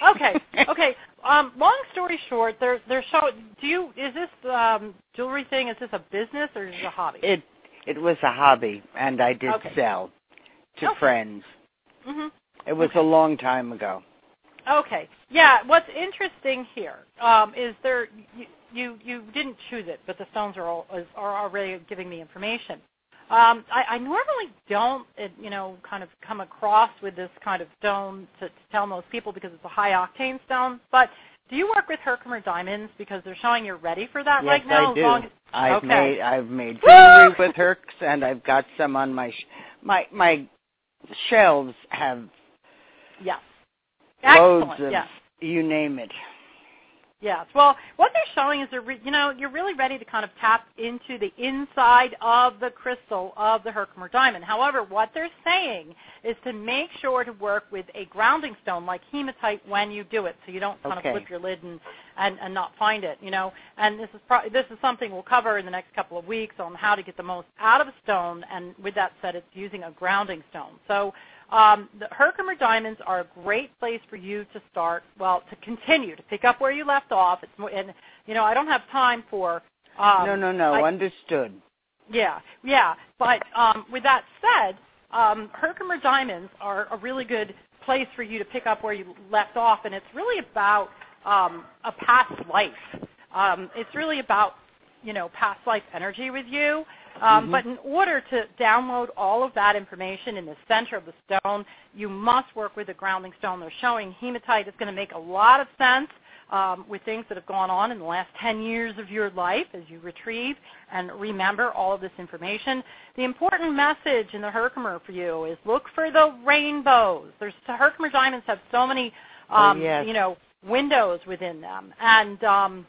Okay, okay. Um, long story short, they're they're show. Do you is this um, jewelry thing? Is this a business or is it a hobby? It it was a hobby, and I did Okay. sell to Okay. friends. hmm It was Okay. a long time ago. Okay. Yeah. What's interesting here um, is there you, you you didn't choose it, but the stones are all is, are already giving me information. Um, I, I normally don't, uh, you know, kind of come across with this kind of stone to, to tell most people because it's a high octane stone. But do you work with Herkimer diamonds because they're showing you're ready for that yes, right now? I do. As long as, I've okay. made I've made jewelry with Hercs, and I've got some on my sh- my my shelves have yes. loads Excellent. of yes. you name it. Yes. Well, what they're showing is they're re- you know you're really ready to kind of tap into the inside of the crystal of the Herkimer diamond. However, what they're saying is to make sure to work with a grounding stone like hematite when you do it, so you don't kind Okay. of flip your lid and, and and not find it. You know, and this is pro- this is something we'll cover in the next couple of weeks on how to get the most out of a stone. And with that said, it's using a grounding stone. So um, the Herkimer diamonds are a great place for you to start. Well, to continue to pick up where you left off. It's more, and you know I don't have time for. Um, no, no, no. I- Understood. yeah, yeah. But um, with that said, um, Herkimer diamonds are a really good place for you to pick up where you left off, and it's really about um, a past life. Um, it's really about you know past life energy with you. Um, Mhm. But in order to download all of that information in the center of the stone, you must work with a grounding stone. They're showing hematite is going to make a lot of sense um, with things that have gone on in the last 10 years of your life as you retrieve and remember all of this information. The important message in the Herkimer for you is look for the rainbows. There's Herkimer diamonds have so many, Oh, um, yes. you know, windows within them, and um,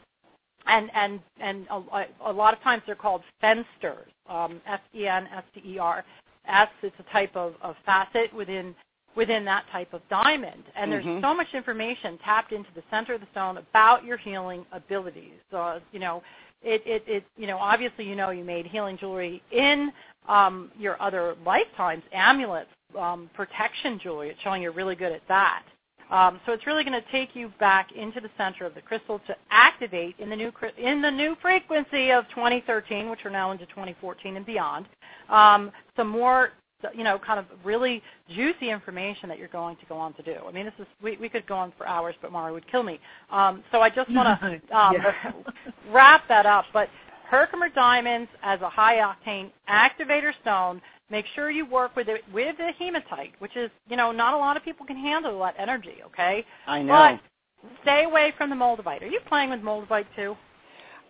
and and and a, a lot of times they're called fensters. Um, F N S T E R S. It's a type of, of facet within within that type of diamond. And there's Mhm. so much information tapped into the center of the stone about your healing abilities. So, you know, it, it, it you know, obviously you know you made healing jewelry in um, your other lifetimes, amulets, um, protection jewelry. It's showing you're really good at that. Um, so it's really going to take you back into the center of the crystal to activate in the new in the new frequency of 2013, which we're now into 2014 and beyond. Um, some more, you know, kind of really juicy information that you're going to go on to do. I mean, this is we, we could go on for hours, but Mari would kill me. Um, so I just want to um, Yeah. wrap that up. But Herkimer Diamonds as a high octane activator stone. Make sure you work with it with the hematite, which is you know not a lot of people can handle that energy. Okay, I know. but stay away from the moldavite. Are you playing with moldavite too?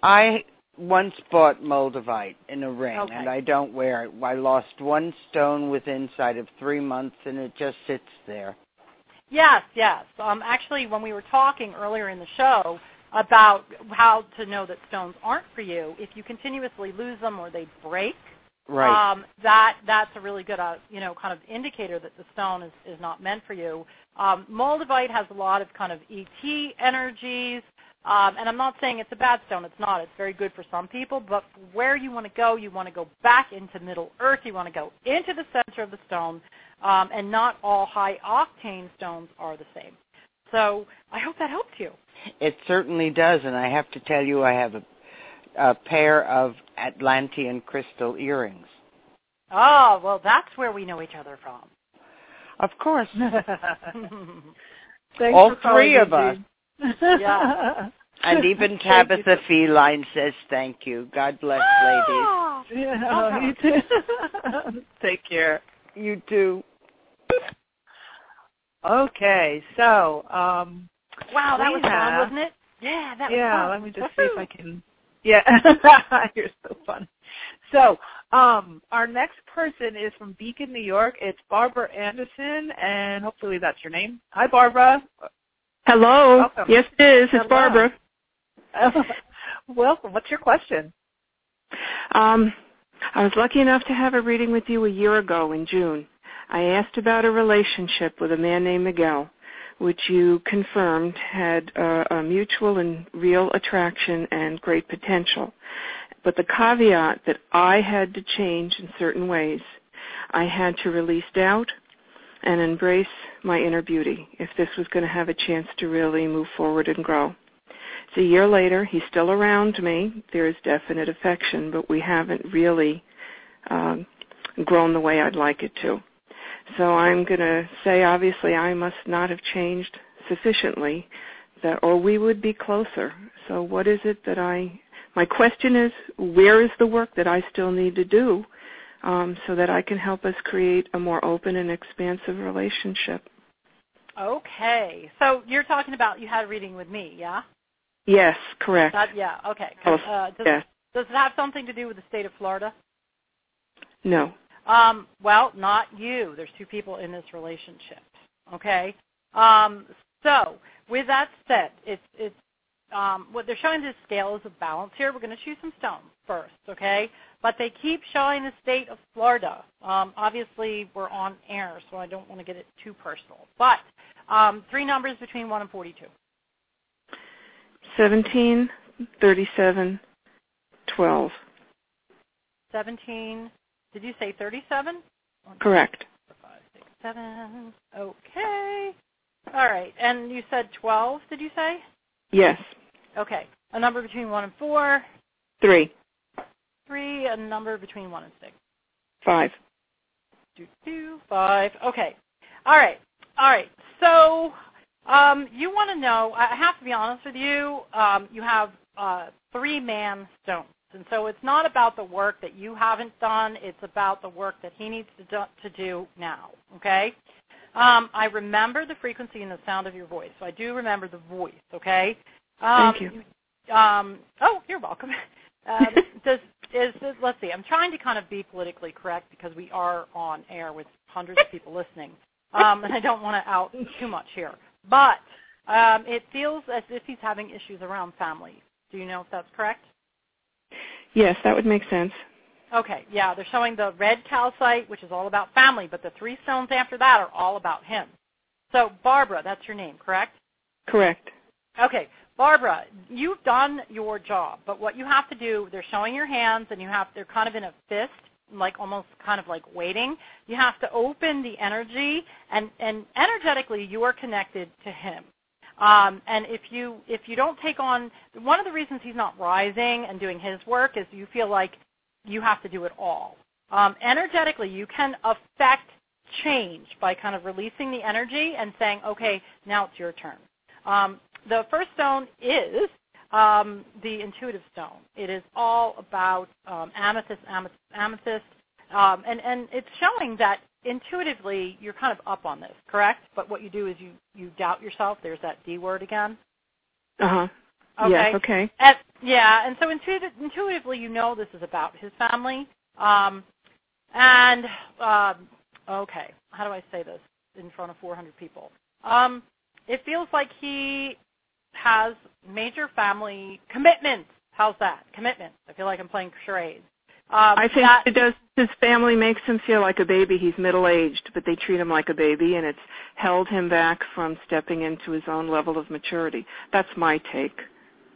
I once bought moldavite in a ring, Okay. and I don't wear it. I lost one stone within inside of three months, and it just sits there. Yes, yes. Um, actually, when we were talking earlier in the show about how to know that stones aren't for you, if you continuously lose them or they break, Right. um, that that's a really good, uh, you know, kind of indicator that the stone is is not meant for you. Um, moldavite has a lot of kind of ET energies, um, and I'm not saying it's a bad stone. It's not. It's very good for some people, but where you want to go, you want to go back into Middle Earth. You want to go into the center of the stone, um, and not all high octane stones are the same. So I hope that helped you. It certainly does, and I have to tell you, I have a, a pair of Atlantean crystal earrings. Oh, well, that's where we know each other from. Of course. Thanks All for three of us. Yeah. And even Tabitha Feline says thank you. God bless, ladies. Ah! Yeah, you too. Take care. You too. Okay, so um, Wow, that We was fun, wasn't it? Yeah, that was fun. yeah, let me just see if I can. Yeah, you're so fun. So, um, our next person is from Beacon, New York. It's Barbara Anderson, and hopefully that's your name. Hi, Barbara. Hello. Welcome. Yes, it is. Hello. It's Barbara. Welcome. What's your question? Um, I was lucky enough to have a reading with you a year ago in June. I asked about a relationship with a man named Miguel, which you confirmed had uh, a mutual and real attraction and great potential. But the caveat that I had to change in certain ways, I had to release doubt and embrace my inner beauty if this was going to have a chance to really move forward and grow. It's a year later. He's still around me. There is definite affection, but we haven't really um, grown the way I'd like it to. So I'm going to say, obviously, I must not have changed sufficiently, that, or we would be closer. So what is it that I? My question is, where is the work that I still need to do, um, so that I can help us create a more open and expansive relationship? Okay, so you're talking about you had a reading with me, yeah? Yes, correct. That, yeah. Okay. Uh, does, yes. does it have something to do with the state of Florida? No. Um, well, not you. There's two people in this relationship. Okay. Um, so with that said, it's it's um, what they're showing the scale is of balance here. We're going to choose some stones first, okay? But they keep showing the state of Florida. Um, obviously, we're on air, so I don't want to get it too personal. But um, three numbers between one and forty-two. 17, 37, 12. Seventeen. Did you say thirty-seven? Correct. Five, six, seven. Okay. All right. And you said twelve. Did you say? Yes. Okay. A number between one and four. 3, Three. A number between one and six. 5. 2 5 Okay. All right. All right. So um, you want to know? I have to be honest with you. Um, you have uh, three man stones, and so it's not about the work that you haven't done. It's about the work that he needs to do, to do now. Okay. Um, I remember the frequency and the sound of your voice. So I do remember the voice. Okay. Um, Thank you. Um, oh, you're welcome. Um, does is this, let's see. I'm trying to kind of be politically correct because we are on air with hundreds of people listening, um, and I don't want to out too much here. But um, it feels as if he's having issues around family. Do you know if that's correct? Yes, that would make sense. Okay, yeah, they're showing the red calcite, which is all about family, but the three stones after that are all about him. So, Barbara, that's your name, correct? Correct. Okay, Barbara, you've done your job, but what you have to do, they're showing your hands, and you have they're kind of in a fist, like almost kind of like waiting. You have to open the energy, and and energetically, you are connected to him. Um, and if you if you don't take on one of the reasons he's not rising and doing his work is you feel like you have to do it all. Um, energetically, you can affect change by kind of releasing the energy and saying, okay, now it's your turn. Um, the first stone is um, the intuitive stone. It is all about um, amethyst, amethyst, amethyst um, and, and it's showing that intuitively you're kind of up on this, correct? But what you do is you, you doubt yourself. There's that D word again. Uh-huh. Okay. Yes, okay. And, yeah, and so intuitive, intuitively you know this is about his family. Um, and, um, okay, how do I say this in front of 400 people? Um, it feels like he has major family commitments. How's that? Commitment. I feel like I'm playing charades. Um, I think that, it does. His family makes him feel like a baby. He's middle aged, but they treat him like a baby, and it's held him back from stepping into his own level of maturity. That's my take.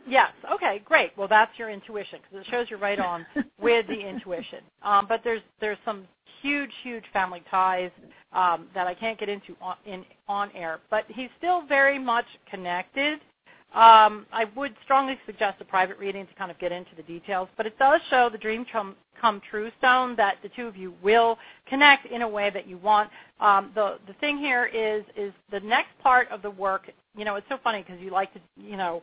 Yes. Okay. Great. Well, that's your intuition because it shows you're right on with the intuition. Um, but there's there's some huge huge family ties um, that I can't get into on, in on air. But he's still very much connected. Um, I would strongly suggest a private reading to kind of get into the details, but it does show the dream come, come true stone that the two of you will connect in a way that you want. Um, the the thing here is is the next part of the work. You know, it's so funny because you like to you know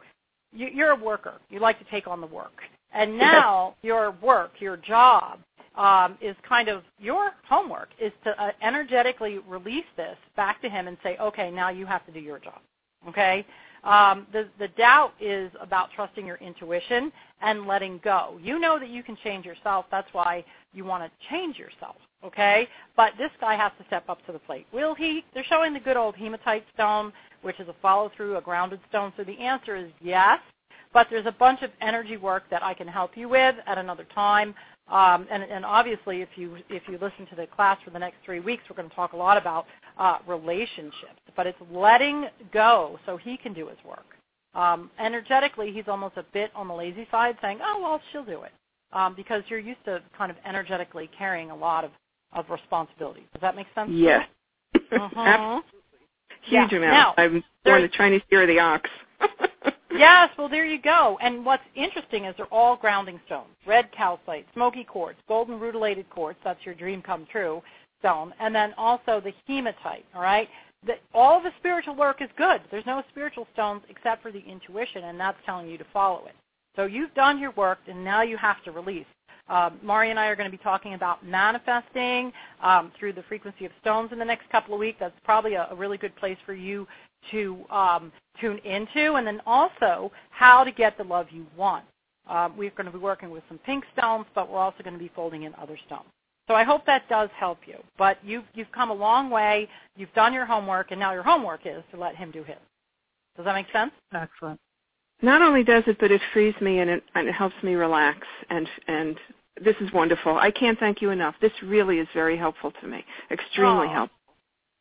you, you're a worker. You like to take on the work. And now your work, your job, um, is kind of your homework is to uh, energetically release this back to him and say, okay, now you have to do your job. Okay? Um, the, the doubt is about trusting your intuition and letting go. You know that you can change yourself. That's why you want to change yourself. Okay? But this guy has to step up to the plate. Will he? They're showing the good old hematite stone which is a follow through, a grounded stone. So the answer is yes, but there's a bunch of energy work that I can help you with at another time. Um, and, and, obviously, if you if you listen to the class for the next three weeks, we're going to talk a lot about uh, relationships. But it's letting go so he can do his work. Um, energetically, he's almost a bit on the lazy side, saying, "Oh well, she'll do it," um, because you're used to kind of energetically carrying a lot of of responsibility. Does that make sense? Yes. Uh-huh. Huge yeah. amount. Now, I'm born the Chinese year of the ox. yes, well there you go. And what's interesting is they're all grounding stones. Red calcite, smoky quartz, golden rutilated quartz, that's your dream come true stone, and then also the hematite, all right? The, all the spiritual work is good. There's no spiritual stones except for the intuition, and that's telling you to follow it. So you've done your work, and now you have to release. Um, Mari and I are going to be talking about manifesting um, through the frequency of stones in the next couple of weeks. That's probably a, a really good place for you to um, tune into, and then also how to get the love you want. Um, we're going to be working with some pink stones, but we're also going to be folding in other stones. So I hope that does help you. But you've you've come a long way. You've done your homework, and now your homework is to let him do his. Does that make sense? Excellent. Not only does it, but it frees me and it, and it helps me relax and and this is wonderful. I can't thank you enough. This really is very helpful to me. Extremely oh. helpful.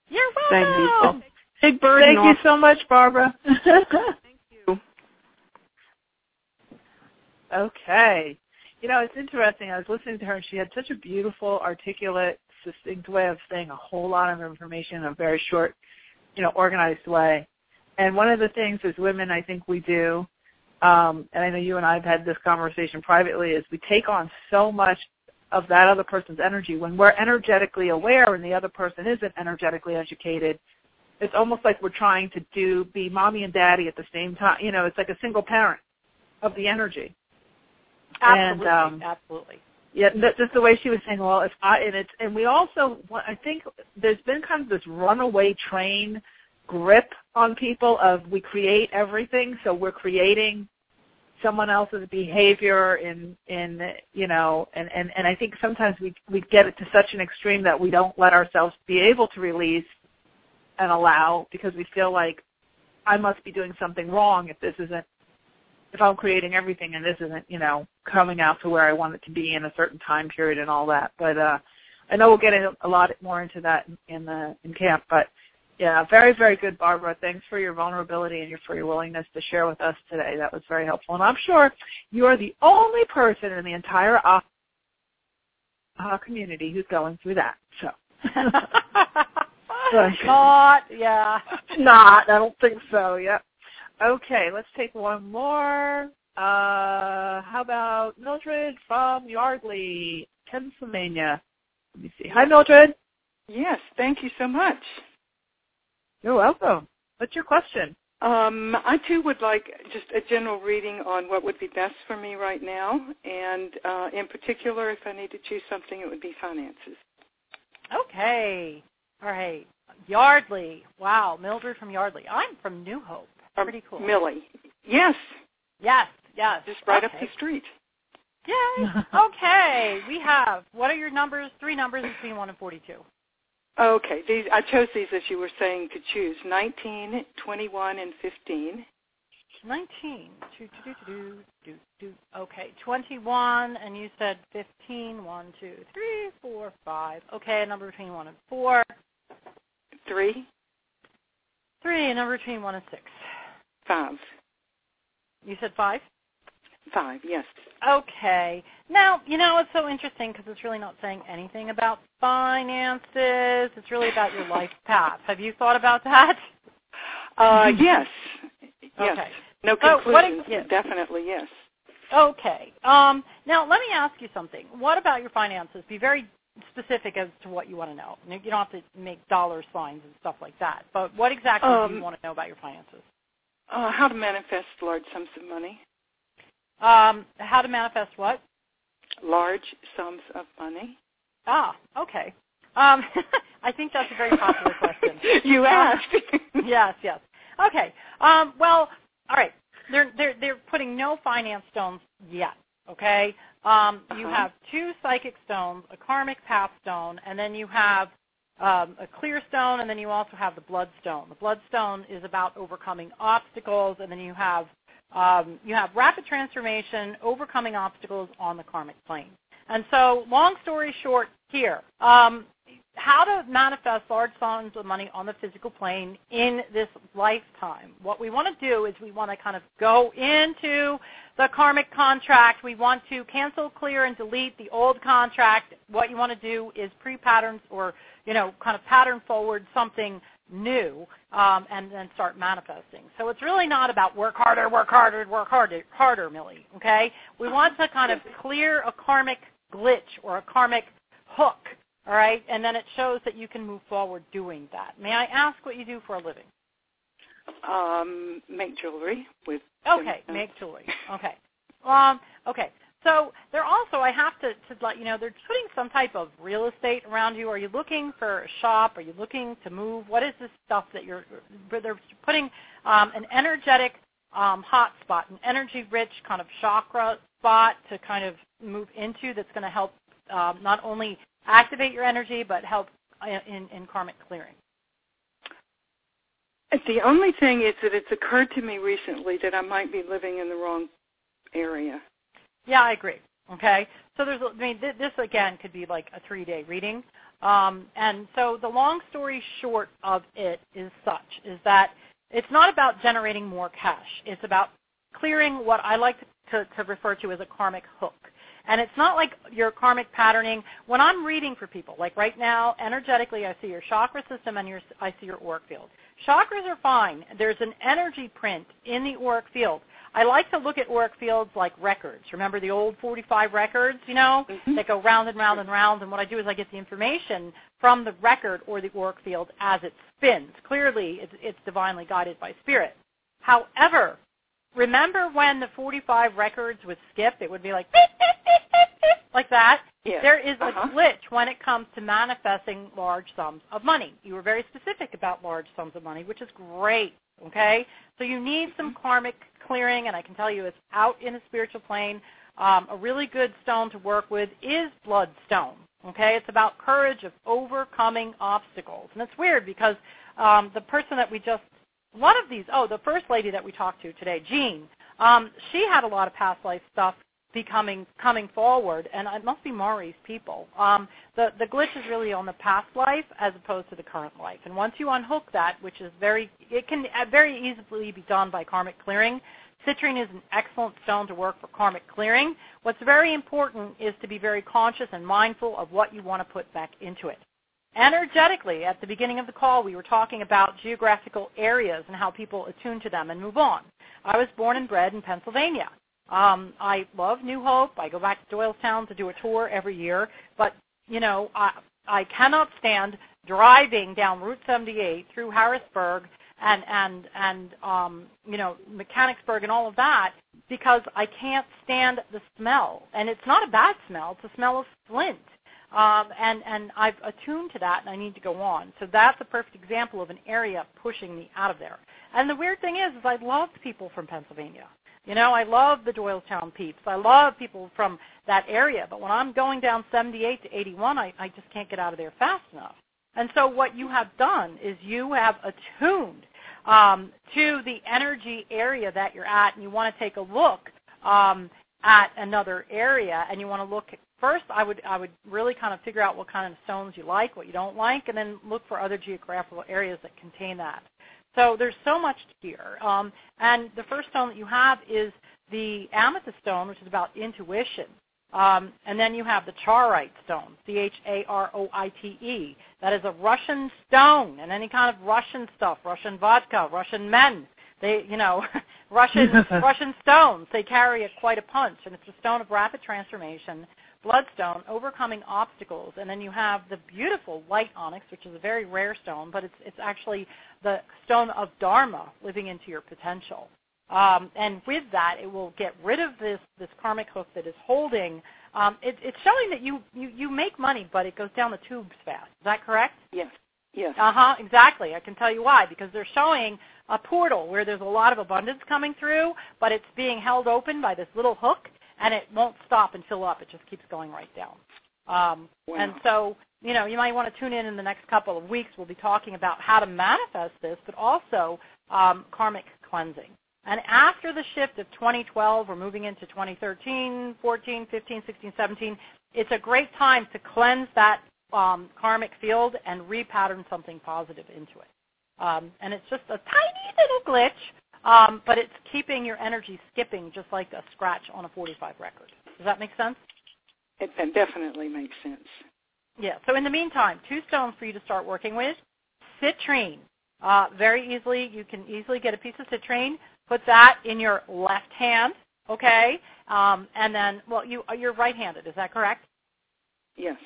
You're welcome. Thank you. Big burden Thank you so much, Barbara. Thank you. Okay. You know, it's interesting. I was listening to her, and she had such a beautiful, articulate, succinct way of saying a whole lot of information in a very short, you know, organized way. And one of the things as women I think we do um, and I know you and I have had this conversation privately, is we take on so much of that other person's energy. When we're energetically aware and the other person isn't energetically educated, it's almost like we're trying to do be mommy and daddy at the same time. You know, it's like a single parent of the energy. Absolutely, and, um, absolutely. Yeah, just the way she was saying. Well, if I and it's and we also I think there's been kind of this runaway train grip on people of we create everything, so we're creating someone else's behavior in in you know and and and I think sometimes we we get it to such an extreme that we don't let ourselves be able to release and allow because we feel like I must be doing something wrong if this isn't if I'm creating everything and this isn't, you know, coming out to where I want it to be in a certain time period and all that. But uh I know we'll get a lot more into that in the in camp, but yeah, very, very good, Barbara. Thanks for your vulnerability and your, for your willingness to share with us today. That was very helpful. And I'm sure you are the only person in the entire AHA community who's going through that. So. Not, yeah. Not, I don't think so, yep. Okay, let's take one more. Uh, how about Mildred from Yardley, Pennsylvania? Let me see. Hi, Mildred. Yes, thank you so much. You're welcome. What's your question? Um, I too would like just a general reading on what would be best for me right now, and uh, in particular, if I need to choose something, it would be finances. Okay. All right. Yardley. Wow, Mildred from Yardley. I'm from New Hope. Pretty cool. Millie. Yes. Yes. Yes. Just right okay. up the street. Yay. okay. We have. What are your numbers? Three numbers between one and forty-two. Okay, these I chose these as you were saying to choose 19, 21, and 15. 19. Do, do, do, do, do, Okay, 21, and you said 15. 1, 2, 3, 4, 5. Okay, a number between 1 and 4. 3. 3, a number between 1 and 6. 5. You said 5? Five, yes. Okay. Now, you know, it's so interesting because it's really not saying anything about finances. It's really about your life path. Have you thought about that? Uh, yes. Yes. Okay. No conclusions. Oh, Definitely, yes. Okay. Um, now, let me ask you something. What about your finances? Be very specific as to what you want to know. You don't have to make dollar signs and stuff like that. But what exactly um, do you want to know about your finances? Uh, how to manifest large sums of money. Um, how to manifest what? Large sums of money. Ah, okay. Um, I think that's a very popular question. you asked. yes, yes. Okay. Um, well, all right. They're they're they're putting no finance stones yet. Okay. Um, you uh-huh. have two psychic stones, a karmic path stone, and then you have um, a clear stone, and then you also have the bloodstone. The bloodstone is about overcoming obstacles, and then you have um, you have rapid transformation, overcoming obstacles on the karmic plane. And so, long story short here, um, how to manifest large sums of money on the physical plane in this lifetime. What we want to do is we want to kind of go into the karmic contract. We want to cancel, clear, and delete the old contract. What you want to do is pre-patterns or, you know, kind of pattern forward something new um, and then start manifesting. So it's really not about work harder, work harder, work harder, harder, Millie. Okay, we want to kind of clear a karmic glitch or a karmic hook. All right, and then it shows that you can move forward doing that. May I ask what you do for a living? Um, make jewelry with. Okay, make jewelry. Okay. Um, okay. So they're also, I have to, to let you know, they're putting some type of real estate around you. Are you looking for a shop? Are you looking to move? What is this stuff that you're, they're putting um, an energetic um, hot spot, an energy-rich kind of chakra spot to kind of move into that's going to help um, not only activate your energy, but help in, in karmic clearing. The only thing is that it's occurred to me recently that I might be living in the wrong area. Yeah, I agree. Okay, so there's, I mean, th- this again could be like a three-day reading, um, and so the long story short of it is such is that it's not about generating more cash. It's about clearing what I like to, to, to refer to as a karmic hook. And it's not like your karmic patterning. When I'm reading for people, like right now, energetically, I see your chakra system and your, I see your auric field. Chakras are fine. There's an energy print in the auric field. I like to look at auric fields like records. Remember the old 45 records, you know, mm-hmm. that go round and round and round. And what I do is I get the information from the record or the auric field as it spins. Clearly, it's, it's divinely guided by spirit. However, remember when the 45 records would skip? It would be like beep, beep, beep, like that. Yes. There is uh-huh. a glitch when it comes to manifesting large sums of money. You were very specific about large sums of money, which is great. Okay, so you need some karmic clearing, and I can tell you it's out in the spiritual plane. Um, a really good stone to work with is bloodstone. Okay, it's about courage of overcoming obstacles, and it's weird because um, the person that we just one of these oh the first lady that we talked to today, Jean, Um, she had a lot of past life stuff becoming coming forward, and it must be Mari's people. Um, the the glitch is really on the past life as opposed to the current life. And once you unhook that, which is very, it can very easily be done by karmic clearing. Citrine is an excellent stone to work for karmic clearing. What's very important is to be very conscious and mindful of what you want to put back into it. Energetically, at the beginning of the call, we were talking about geographical areas and how people attune to them and move on. I was born and bred in Pennsylvania. Um, I love New Hope. I go back to Doylestown to do a tour every year. But, you know, I, I cannot stand driving down Route 78 through Harrisburg and, and, and um, you know, Mechanicsburg and all of that because I can't stand the smell. And it's not a bad smell. It's a smell of flint. Um, and, and I've attuned to that and I need to go on. So that's a perfect example of an area pushing me out of there. And the weird thing is, is I love people from Pennsylvania. You know, I love the Doylestown peeps. I love people from that area. But when I'm going down 78 to 81, I, I just can't get out of there fast enough. And so what you have done is you have attuned um, to the energy area that you're at, and you want to take a look um, at another area, and you want to look first. I would I would really kind of figure out what kind of stones you like, what you don't like, and then look for other geographical areas that contain that. So there's so much here. Um, and the first stone that you have is the amethyst stone, which is about intuition. Um, and then you have the charoite stone, C-H-A-R-O-I-T-E. That is a Russian stone, and any kind of Russian stuff, Russian vodka, Russian men. They, you know, Russian Russian stones. They carry a, quite a punch, and it's a stone of rapid transformation bloodstone, overcoming obstacles, and then you have the beautiful white onyx, which is a very rare stone, but it's it's actually the stone of dharma, living into your potential. Um, and with that, it will get rid of this this karmic hook that is holding. Um, it, it's showing that you, you you make money, but it goes down the tubes fast. Is that correct? Yes. Yes. Uh huh. Exactly. I can tell you why because they're showing a portal where there's a lot of abundance coming through, but it's being held open by this little hook, and it won't stop and fill up. It just keeps going right down. Um, wow. And so, you know, you might want to tune in in the next couple of weeks. We'll be talking about how to manifest this, but also um, karmic cleansing. And after the shift of 2012, we're moving into 2013, 14, 15, 16, 17. It's a great time to cleanse that um, karmic field and repattern something positive into it. Um, and it's just a tiny little glitch, um, but it's keeping your energy skipping just like a scratch on a 45 record. Does that make sense? It, it definitely makes sense. Yeah. So in the meantime, two stones for you to start working with. Citrine. Uh, very easily, you can easily get a piece of citrine. Put that in your left hand, okay? Um, and then, well, you uh, you're right-handed. Is that correct? Yes.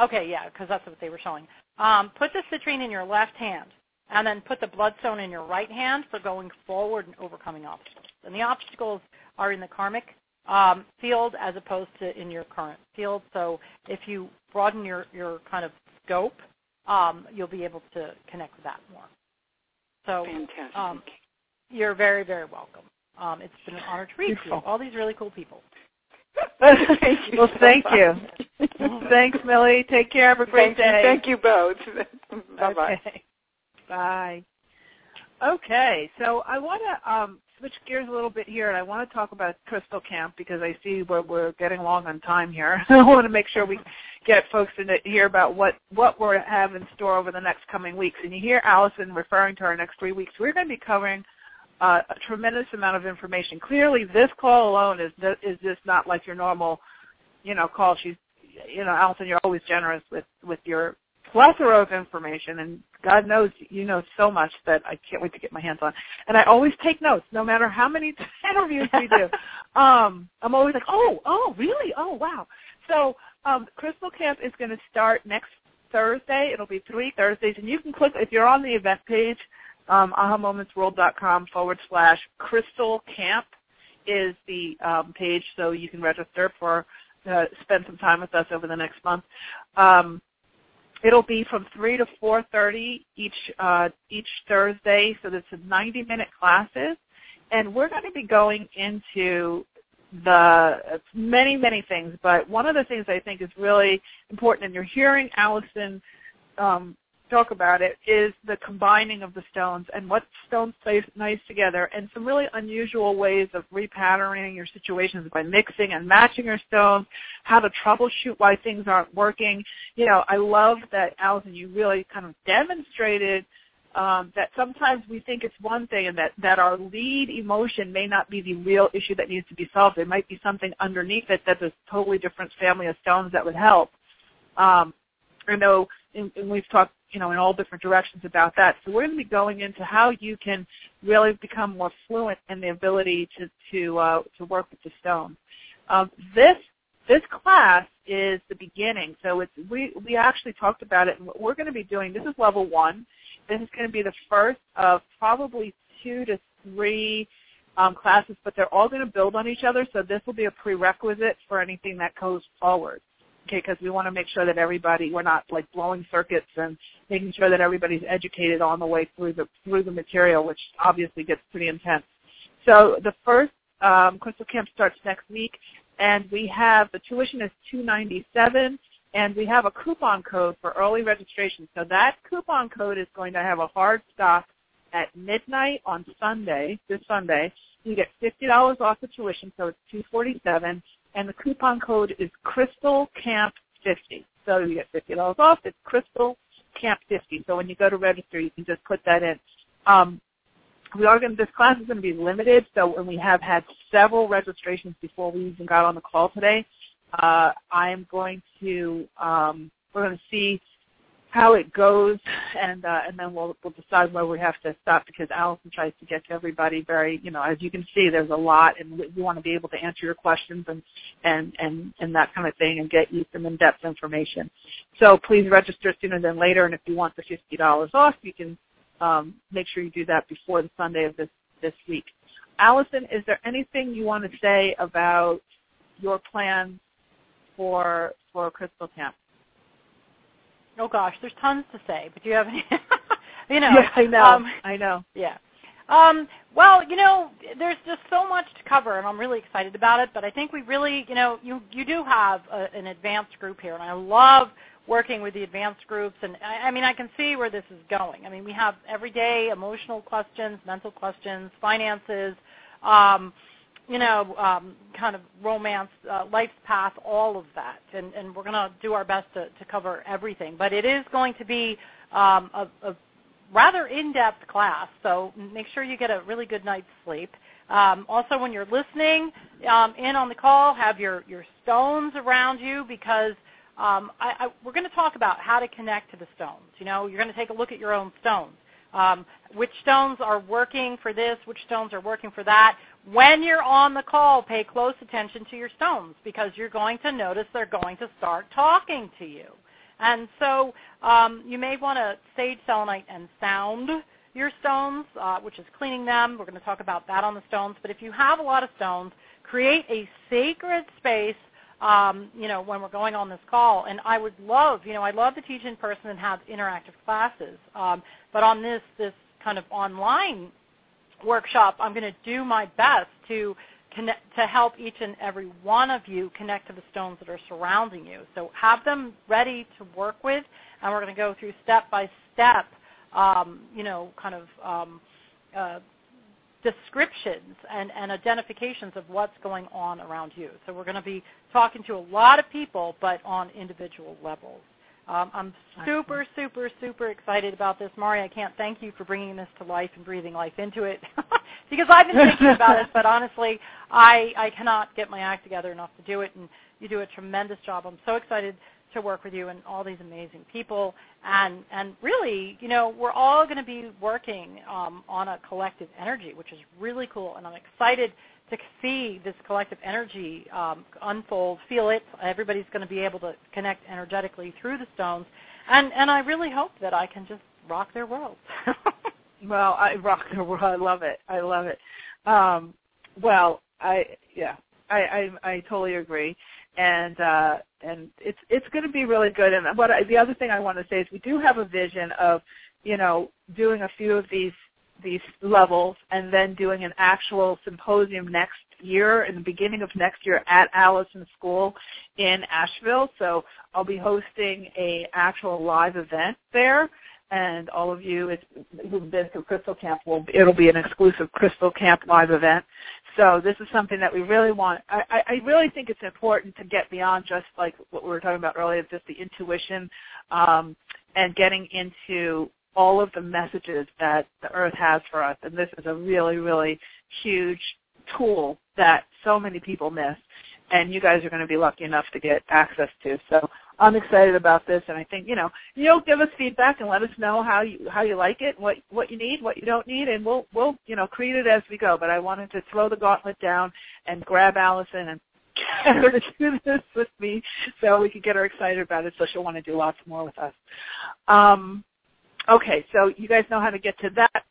Okay, yeah, because that's what they were showing. Um, put the citrine in your left hand and then put the bloodstone in your right hand for going forward and overcoming obstacles. And the obstacles are in the karmic um, field as opposed to in your current field. So if you broaden your, your kind of scope, um, you'll be able to connect with that more. So Um, you're very, very welcome. Um, it's been an honor to read you. All these really cool people. thank you. Well, thank you. Thanks, Millie. Take care. Have a great thank day. You, thank you both. bye bye. Okay. Bye. Okay, so I want to um, switch gears a little bit here, and I want to talk about Crystal Camp because I see we're, we're getting long on time here. I want to make sure we get folks to hear about what what we have in store over the next coming weeks. And you hear Allison referring to our next three weeks. We're going to be covering uh, a tremendous amount of information. Clearly, this call alone is is just not like your normal, you know, call. She's, you know, Allison, you're always generous with with your plethora of information, and God knows you know so much that I can't wait to get my hands on. And I always take notes, no matter how many interviews we do. um, I'm always like, oh, oh, really? Oh, wow. So um, Crystal Camp is going to start next Thursday. It'll be three Thursdays, and you can click if you're on the event page, um, ahamomentsworld.com forward slash Crystal Camp is the um, page, so you can register for uh, spend some time with us over the next month. Um, It'll be from three to four thirty each uh, each Thursday, so this is ninety minute classes, and we're going to be going into the many many things. But one of the things I think is really important, and you're hearing Allison um, talk about it is the combining of the stones and what stones play nice together and some really unusual ways of repatterning your situations by mixing and matching your stones, how to troubleshoot why things aren't working. You know, I love that Allison, you really kind of demonstrated um, that sometimes we think it's one thing and that, that our lead emotion may not be the real issue that needs to be solved. There might be something underneath it that's a totally different family of stones that would help. Um, I know, and we've talked, you know, in all different directions about that. So we're going to be going into how you can really become more fluent in the ability to to uh, to work with the stones. Um, this this class is the beginning. So it's we we actually talked about it, and what we're going to be doing. This is level one. This is going to be the first of probably two to three um, classes, but they're all going to build on each other. So this will be a prerequisite for anything that goes forward. Okay, because we want to make sure that everybody we're not like blowing circuits and making sure that everybody's educated on the way through the through the material, which obviously gets pretty intense. So the first um, Crystal Camp starts next week, and we have the tuition is two ninety seven and we have a coupon code for early registration. So that coupon code is going to have a hard stop at midnight on Sunday, this Sunday. You get fifty dollars off the tuition, so it's two forty seven, and the coupon code is Crystal Camp fifty. So you get fifty dollars off. It's Crystal Camp fifty. So when you go to register, you can just put that in. Um, we are going to, this class is going to be limited, so when we have had several registrations before we even got on the call today, uh, I am going to um, we're going to see how it goes, and uh, and then we'll we'll decide where we have to stop because Allison tries to get to everybody very you know as you can see there's a lot and we, want to be able to answer your questions and and and and that kind of thing and get you some in-depth information. So please register sooner than later, and if you want the fifty dollars off, you can um, make sure you do that before the Sunday of this this week. Allison, is there anything you want to say about your plans for for Crystal Camp? Oh gosh, there's tons to say, but do you have any? you know, yeah, I know, um, I know. Yeah. Um, well, you know, there's just so much to cover, and I'm really excited about it. But I think we really, you know, you you do have a, an advanced group here, and I love working with the advanced groups. And I, I mean, I can see where this is going. I mean, we have everyday emotional questions, mental questions, finances. Um, you know, um, kind of romance, uh, life's path, all of that, and, and we're going to do our best to, to cover everything. But it is going to be um, a, a rather in-depth class, so make sure you get a really good night's sleep. Um, also, when you're listening um, in on the call, have your, your stones around you because um, I, I, we're going to talk about how to connect to the stones. You know, you're going to take a look at your own stones. Um, which stones are working for this, which stones are working for that. When you're on the call, pay close attention to your stones because you're going to notice they're going to start talking to you. And so um, you may want to sage selenite and sound your stones, uh, which is cleaning them. We're going to talk about that on the stones. But if you have a lot of stones, create a sacred space um, you know, when we're going on this call. And I would love, you know, I'd love to teach in person and have interactive classes. Um, but on this this kind of online workshop, I'm going to do my best to connect, to help each and every one of you connect to the stones that are surrounding you. So have them ready to work with, and we're going to go through step by step, um, you know, kind of um, uh, descriptions and, and identifications of what's going on around you. So we're going to be talking to a lot of people, but on individual levels. Um, I'm super, super, super excited about this, Mari. I can't thank you for bringing this to life and breathing life into it, because I've been thinking about it. But honestly, I I cannot get my act together enough to do it, and you do a tremendous job. I'm so excited to work with you and all these amazing people, and and really, you know, we're all going to be working um, on a collective energy, which is really cool, and I'm excited to see this collective energy um, unfold, feel it. Everybody's going to be able to connect energetically through the stones, and and I really hope that I can just rock their world. well, I rock their world. I love it. I love it. Um, well, I yeah, I, I I totally agree, and uh, and it's it's going to be really good. And what I, the other thing I want to say is we do have a vision of you know doing a few of these these levels and then doing an actual symposium next year in the beginning of next year at Allison School in Asheville. So I'll be hosting a actual live event there and all of you who've been through Crystal Camp will it'll be an exclusive Crystal Camp live event. So this is something that we really want. I, I really think it's important to get beyond just like what we were talking about earlier, just the intuition um, and getting into all of the messages that the Earth has for us. And this is a really, really huge tool that so many people miss, and you guys are going to be lucky enough to get access to. So I'm excited about this, and I think you know you'll give us feedback and let us know how you how you like it, what what you need, what you don't need, and we'll we'll you know create it as we go. But I wanted to throw the gauntlet down and grab Allison and get her to do this with me, so we could get her excited about it, so she'll want to do lots more with us. Um, okay, so you guys know how to get to that.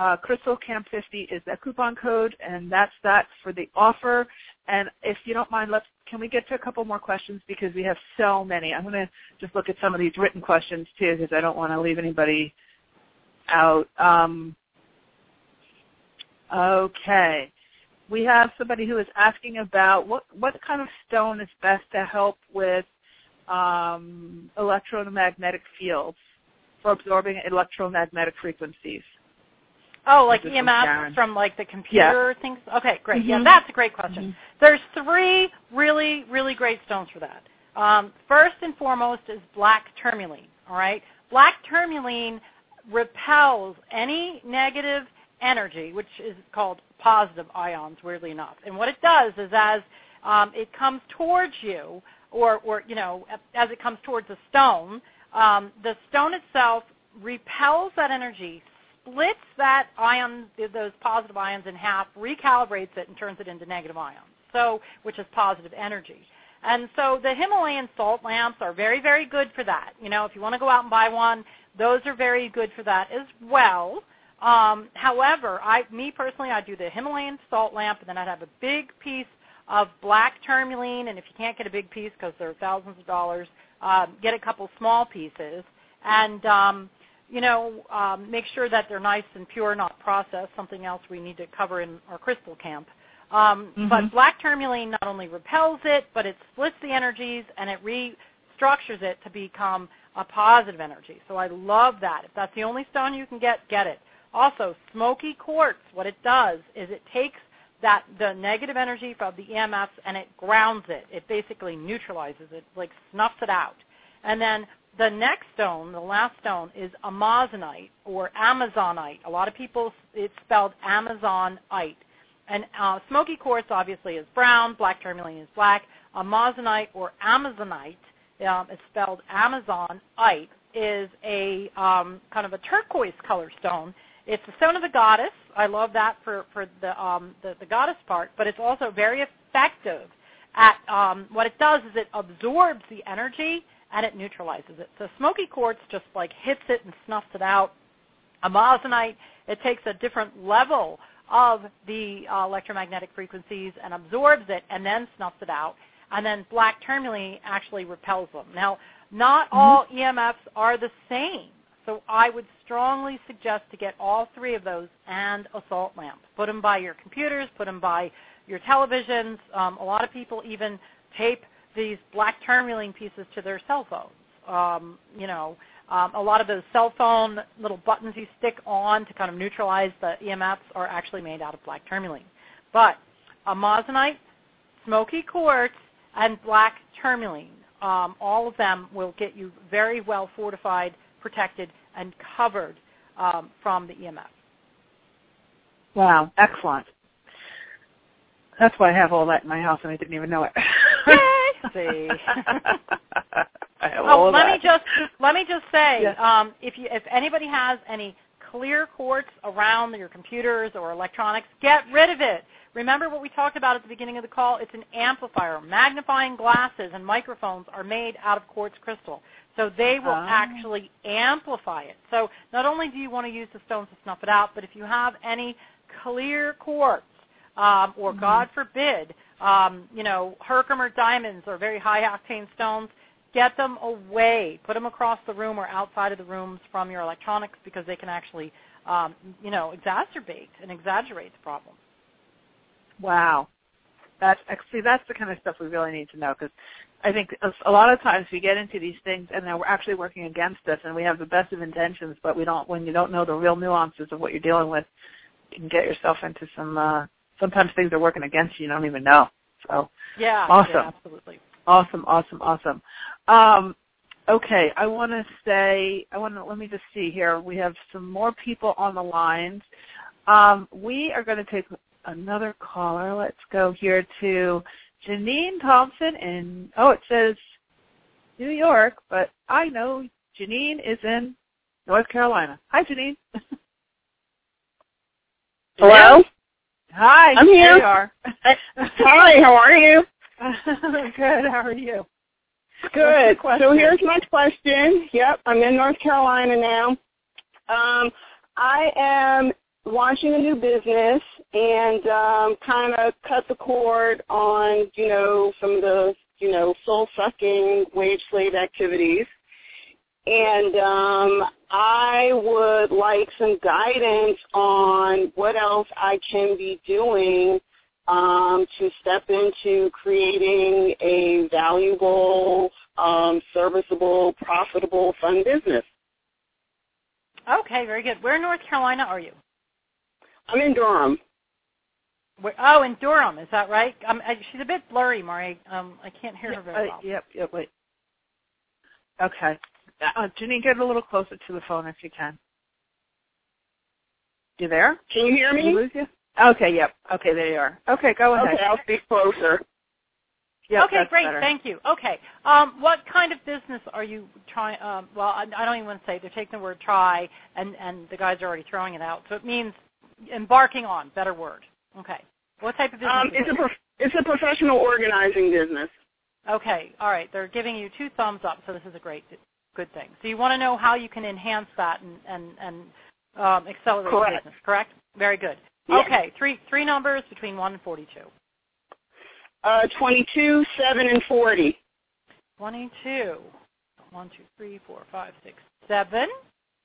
Uh, Crystal Camp 50 is that coupon code, and that's that for the offer. And if you don't mind, let's can we get to a couple more questions because we have so many. I'm going to just look at some of these written questions too because I don't want to leave anybody out. Um, okay. We have somebody who is asking about what what kind of stone is best to help with um, electromagnetic fields for absorbing electromagnetic frequencies. Oh, like EMF from like the computer yeah. things. Okay, great. Mm-hmm. Yeah, that's a great question. Mm-hmm. There's three really, really great stones for that. Um, first and foremost is black tourmaline. All right, black tourmaline repels any negative energy, which is called positive ions, weirdly enough. And what it does is as um, it comes towards you, or, or you know, as it comes towards the stone, um, the stone itself repels that energy, splits that ion, those positive ions in half, recalibrates it, and turns it into negative ions. So, which is positive energy. And so the Himalayan salt lamps are very, very good for that. You know, if you want to go out and buy one, those are very good for that as well. Um, however, I, me personally, I do the Himalayan salt lamp, and then I'd have a big piece of black tourmaline. And if you can't get a big piece because they're thousands of dollars, um, get a couple small pieces. And um, you know, um, make sure that they're nice and pure, not processed. Something else we need to cover in our crystal camp. Um, mm-hmm. But black tourmaline not only repels it, but it splits the energies and it restructures it to become a positive energy. So I love that. If that's the only stone you can get, get it. Also, smoky quartz, what it does is it takes that the negative energy from the EMFs and it grounds it. It basically neutralizes it, like snuffs it out. And then the next stone, the last stone, is amazonite or amazonite. A lot of people, it's spelled amazonite. And uh, smoky quartz obviously is brown, black tourmaline is black. Amazonite or amazonite, um, it's spelled amazonite, is a um, kind of a turquoise color stone. It's the stone of the goddess. I love that for for the um, the, the goddess part, but it's also very effective at um, what it does is it absorbs the energy and it neutralizes it. So smoky quartz just like hits it and snuffs it out. Amazonite, it takes a different level of the uh, electromagnetic frequencies and absorbs it and then snuffs it out. And then black tourmaline actually repels them. Now, not mm-hmm. all EMFs are the same. So I would strongly suggest to get all three of those and a salt lamp. Put them by your computers, put them by your televisions. Um, a lot of people even tape these black tourmaline pieces to their cell phones. Um, you know, um, a lot of those cell phone little buttons you stick on to kind of neutralize the EMFs are actually made out of black tourmaline. But amazonite, smoky quartz, and black tourmaline, um, all of them will get you very well fortified, protected, and covered um, from the EMF. Wow, excellent. That's why I have all that in my house and I didn't even know it. See. oh, let that. me just let me just say, yes. um, if you if anybody has any clear quartz around your computers or electronics, get rid of it. Remember what we talked about at the beginning of the call? It's an amplifier. Magnifying glasses and microphones are made out of quartz crystal. So they will oh. actually amplify it. So not only do you want to use the stones to snuff it out, but if you have any clear quartz, um, or mm-hmm. God forbid, um, you know, Herkimer diamonds or very high octane stones, get them away. Put them across the room or outside of the rooms from your electronics because they can actually, um, you know, exacerbate and exaggerate the problem. Wow. That's actually that's the kind of stuff we really need to know because I think a lot of times we get into these things and then we're actually working against us, and we have the best of intentions, but we don't. When you don't know the real nuances of what you're dealing with, you can get yourself into some. uh Sometimes things are working against you. You don't even know. So yeah, awesome, yeah, absolutely, awesome, awesome, awesome. Um, okay, I want to say I want to let me just see here. We have some more people on the lines. Um, we are going to take another caller. Let's go here to Janine Thompson in, oh, it says New York, but I know Janine is in North Carolina. Hi, Janine. Hello? Hi. I'm here. You are. Hi, how are you? Good. How are you? Good. So here's my question. Yep, I'm in North Carolina now. Um, I am launching a new business and um, kind of cut the cord on, you know, some of the, you know, soul sucking wage slave activities. And um, I would like some guidance on what else I can be doing um, to step into creating a valuable, um, serviceable, profitable, fun business. Okay, very good. Where in North Carolina are you? I'm in Durham. Where, oh, in Durham, is that right? Um, I, she's a bit blurry, Mari. Um, I can't hear her very uh, well. Yep, yep, wait. Okay. Uh, Janine, get a little closer to the phone if you can. You there? Can you hear me? we lose you? Okay, yep. Okay, there you are. Okay, go ahead. Okay, I'll speak closer. Yep, okay, great. better. Thank you. Okay. Um, what kind of business are you trying? Um, well, I, I don't even want to say. They're taking the word "try," and and the guys are already throwing it out. So it means embarking on. Better word. Okay. What type of business? Um, it's a prof- it's a professional organizing business. Okay. All right. They're giving you two thumbs up, so this is a great, good thing. So you want to know how you can enhance that and and and um, accelerate Correct. business, correct? Very good. Yes. Okay. Three three numbers between one and forty-two. Uh, 22, 7, and 40. Twenty-two. One, two, three, four, five, six, seven,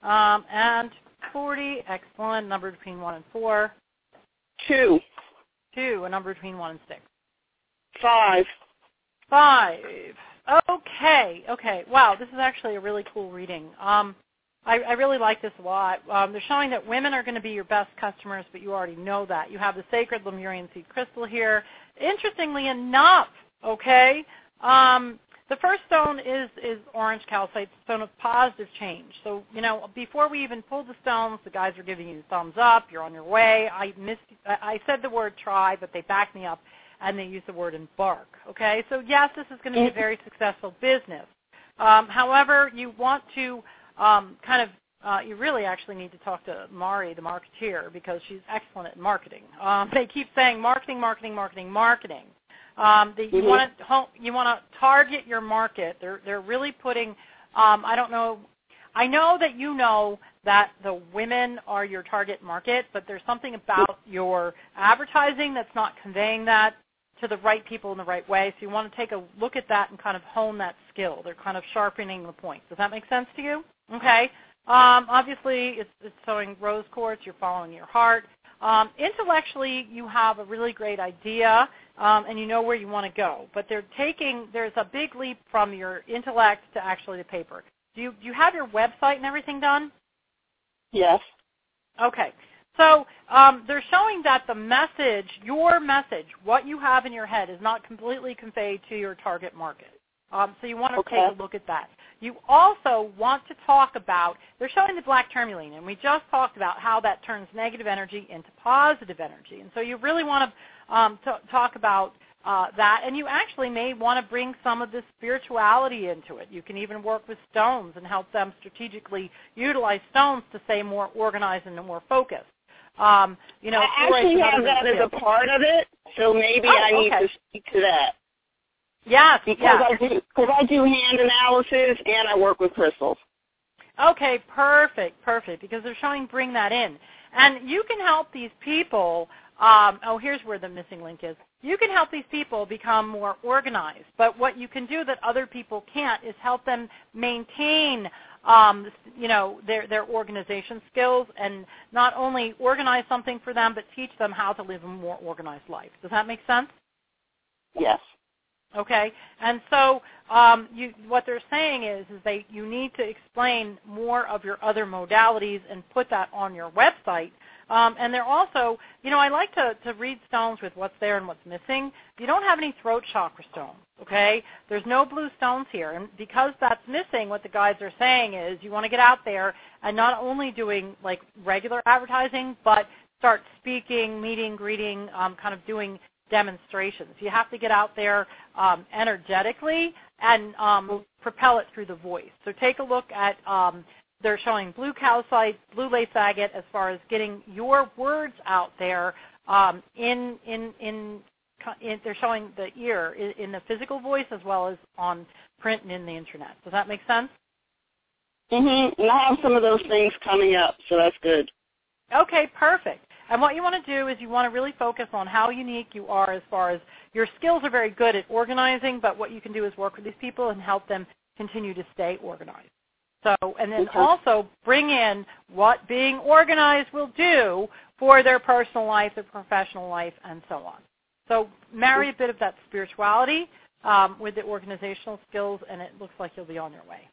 um, and forty. Excellent. Number between one and four. 2, Two. A number between one and six. 5. Five. Okay. Okay. Wow. This is actually a really cool reading. Um, I, I really like this a lot. Um, they're showing that women are going to be your best customers, but you already know that. You have the sacred Lemurian seed crystal here. Interestingly enough, okay, um, the first stone is is orange calcite, stone of positive change. So you know, before we even pulled the stones, the guys are giving you thumbs up. You're on your way. I missed. I said the word try, but they backed me up and they use the word embark. Okay, so yes, this is going to be a very successful business. Um, however, you want to um, kind of uh, you really actually need to talk to Mari, the marketeer, because she's excellent at marketing. Um, they keep saying marketing, marketing, marketing, marketing. Um, the, you Mhm. want to you want to target your market. They're they're really putting. Um, I don't know. I know that you know that the women are your target market, but there's something about your advertising that's not conveying that to the right people in the right way. So you want to take a look at that and kind of hone that skill. They're kind of sharpening the point. Does that make sense to you? Okay. Um, obviously, it's, it's sowing rose quartz. You're following your heart. Um, intellectually, you have a really great idea, um, and you know where you want to go. But they're taking there's a big leap from your intellect to actually the paper. Do you do you have your website and everything done? Yes. Okay. So um, they're showing that the message, your message, what you have in your head, is not completely conveyed to your target market. Um, so you want to Okay. take a look at that. You also want to talk about, they're showing the black tourmaline, and we just talked about how that turns negative energy into positive energy. And so you really want to um, t- talk about uh, that, and you actually may want to bring some of this spirituality into it. You can even work with stones and help them strategically utilize stones to stay more organized and more focused. Um, you know, I actually have that as a part of it, so maybe Oh, I need okay. to speak to that. Yes, Because yes. I do because I do hand analysis and I work with crystals. Okay, perfect, perfect. Because they're showing bring that in, and you can help these people. Um, oh, here's where the missing link is. You can help these people become more organized. But what you can do that other people can't is help them maintain, um, you know, their their organization skills and not only organize something for them, but teach them how to live a more organized life. Does that make sense? Yes. Okay, and so um, you, what they're saying is, is they you need to explain more of your other modalities and put that on your website. Um, and they're also, you know, I like to, to read stones with what's there and what's missing. You don't have any throat chakra stones, okay? There's no blue stones here. And because that's missing, what the guides are saying is you want to get out there and not only doing like regular advertising, but start speaking, meeting, greeting, um, kind of doing demonstrations. You have to get out there um, energetically and um, propel it through the voice. So take a look at um, they're showing blue calcite, blue lace agate as far as getting your words out there um, in, in in in they're showing the ear in, in the physical voice as well as on print and in the internet. Does that make sense? Mm-hmm. And I have some of those things coming up, so that's good. Okay, perfect. And what you want to do is you want to really focus on how unique you are as far as your skills are very good at organizing, but what you can do is work with these people and help them continue to stay organized. So, and then Okay. also bring in what being organized will do for their personal life, their professional life, and so on. So marry a bit of that spirituality um, with the organizational skills, and it looks like you'll be on your way.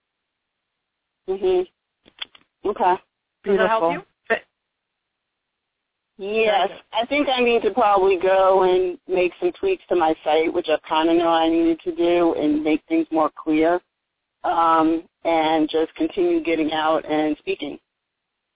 Mhm. Okay. Does that help Beautiful. you? Yes. I think I need to probably go and make some tweaks to my site, which I kind of know I needed to do, and make things more clear, um, and just continue getting out and speaking.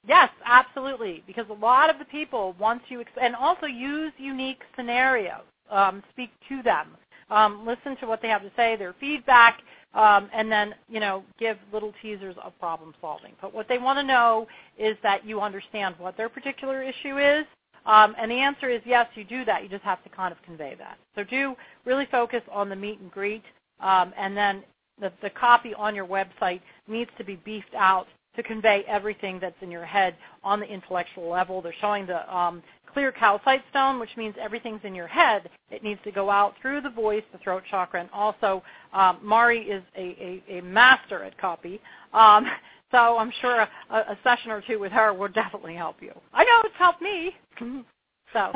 Yes, absolutely. Because a lot of the people, once you ex- and also use unique scenarios, um, speak to them, um, listen to what they have to say, their feedback, um, and then you know give little teasers of problem solving. But what they want to know is that you understand what their particular issue is. Um, and the answer is yes, you do that. You just have to kind of convey that. So do really focus on the meet and greet, um, and then the, the copy on your website needs to be beefed out to convey everything that's in your head on the intellectual level. They're showing the um, clear calcite stone, which means everything's in your head. It needs to go out through the voice, the throat chakra, and also um, Mari is a, a, a master at copy. Um, so I'm sure a, a session or two with her will definitely help you. I know it's helped me. so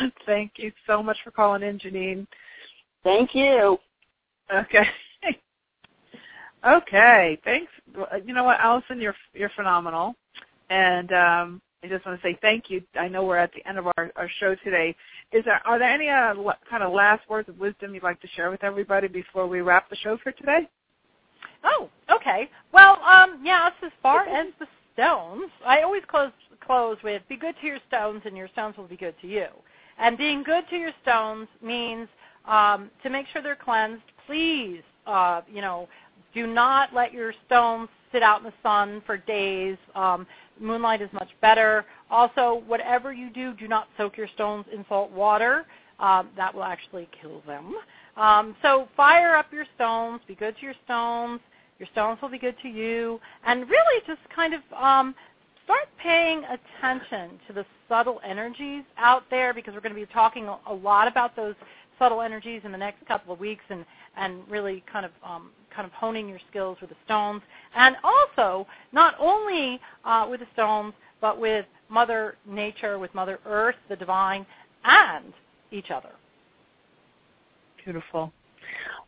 Thank you so much for calling in, Janine. Thank you. Okay. okay. Thanks. You know what, Allison, you're you're phenomenal, and um, I just want to say thank you. I know we're at the end of our, our show today. Is there are there any uh, kind of last words of wisdom you'd like to share with everybody before we wrap the show for today? Oh, okay. Well, um, yes, as far as the stones, I always close close with be good to your stones and your stones will be good to you. And being good to your stones means um, to make sure they're cleansed. Please, uh, you know, do not let your stones sit out in the sun for days. Um, moonlight is much better. Also, whatever you do, do not soak your stones in salt water. Um, that will actually kill them. Um, so fire up your stones. Be good to your stones. Your stones will be good to you. And really just kind of um, start paying attention to the subtle energies out there because we're going to be talking a- a lot about those subtle energies in the next couple of weeks and, and really kind of um, kind of honing your skills with the stones. And also, not only uh, with the stones, but with Mother Nature, with Mother Earth, the divine, and each other. Beautiful.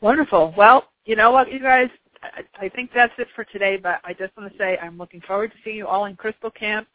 Wonderful. Well, you know what, you guys, I, I think that's it for today, but I just want to say I'm looking forward to seeing you all in Crystal Camp.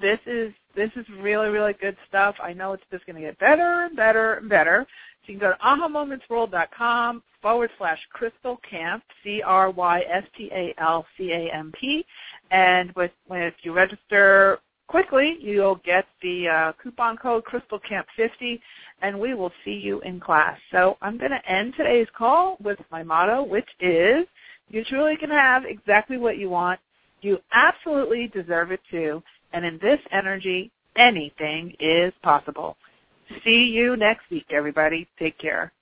This is this is really, really good stuff. I know it's just going to get better and better and better. So you can go to ahamomentsworld.com forward slash crystal camp, C-R-Y-S-T-A-L-C-A-M-P. And with, if you register quickly, you'll get the uh, coupon code Crystal Camp 50 and we will see you in class. So I'm going to end today's call with my motto, which is you truly can have exactly what you want. You absolutely deserve it too. And in this energy, anything is possible. See you next week, everybody. Take care.